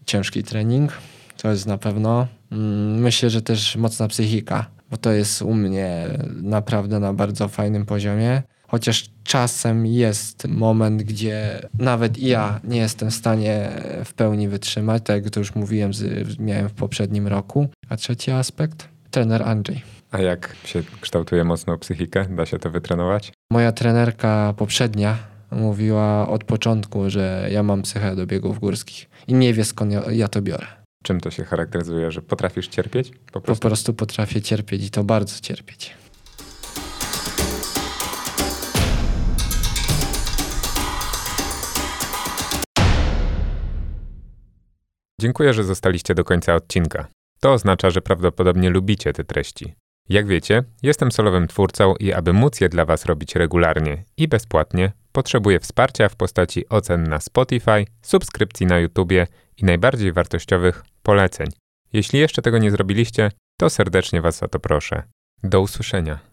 Ciężki trening, to jest na pewno. Mm, myślę, że też mocna psychika, bo to jest u mnie naprawdę na bardzo fajnym poziomie. Chociaż czasem jest moment, gdzie nawet ja nie jestem w stanie w pełni wytrzymać, tak jak to już mówiłem, miałem w poprzednim roku. A trzeci aspekt? Trener Andrzej a jak się kształtuje mocno psychikę? Da się to wytrenować? Moja trenerka poprzednia mówiła od początku, że ja mam psychę do biegów górskich i nie wie skąd ja, to biorę. Czym to się charakteryzuje, że potrafisz cierpieć? Po prostu? po prostu potrafię cierpieć i to bardzo cierpieć. Dziękuję, że zostaliście do końca odcinka. To oznacza, że prawdopodobnie lubicie te treści. Jak wiecie, jestem solowym twórcą i aby móc je dla Was robić regularnie i bezpłatnie, potrzebuję wsparcia w postaci ocen na Spotify, subskrypcji na YouTubie i najbardziej wartościowych poleceń. Jeśli jeszcze tego nie zrobiliście, to serdecznie Was o to proszę. Do usłyszenia.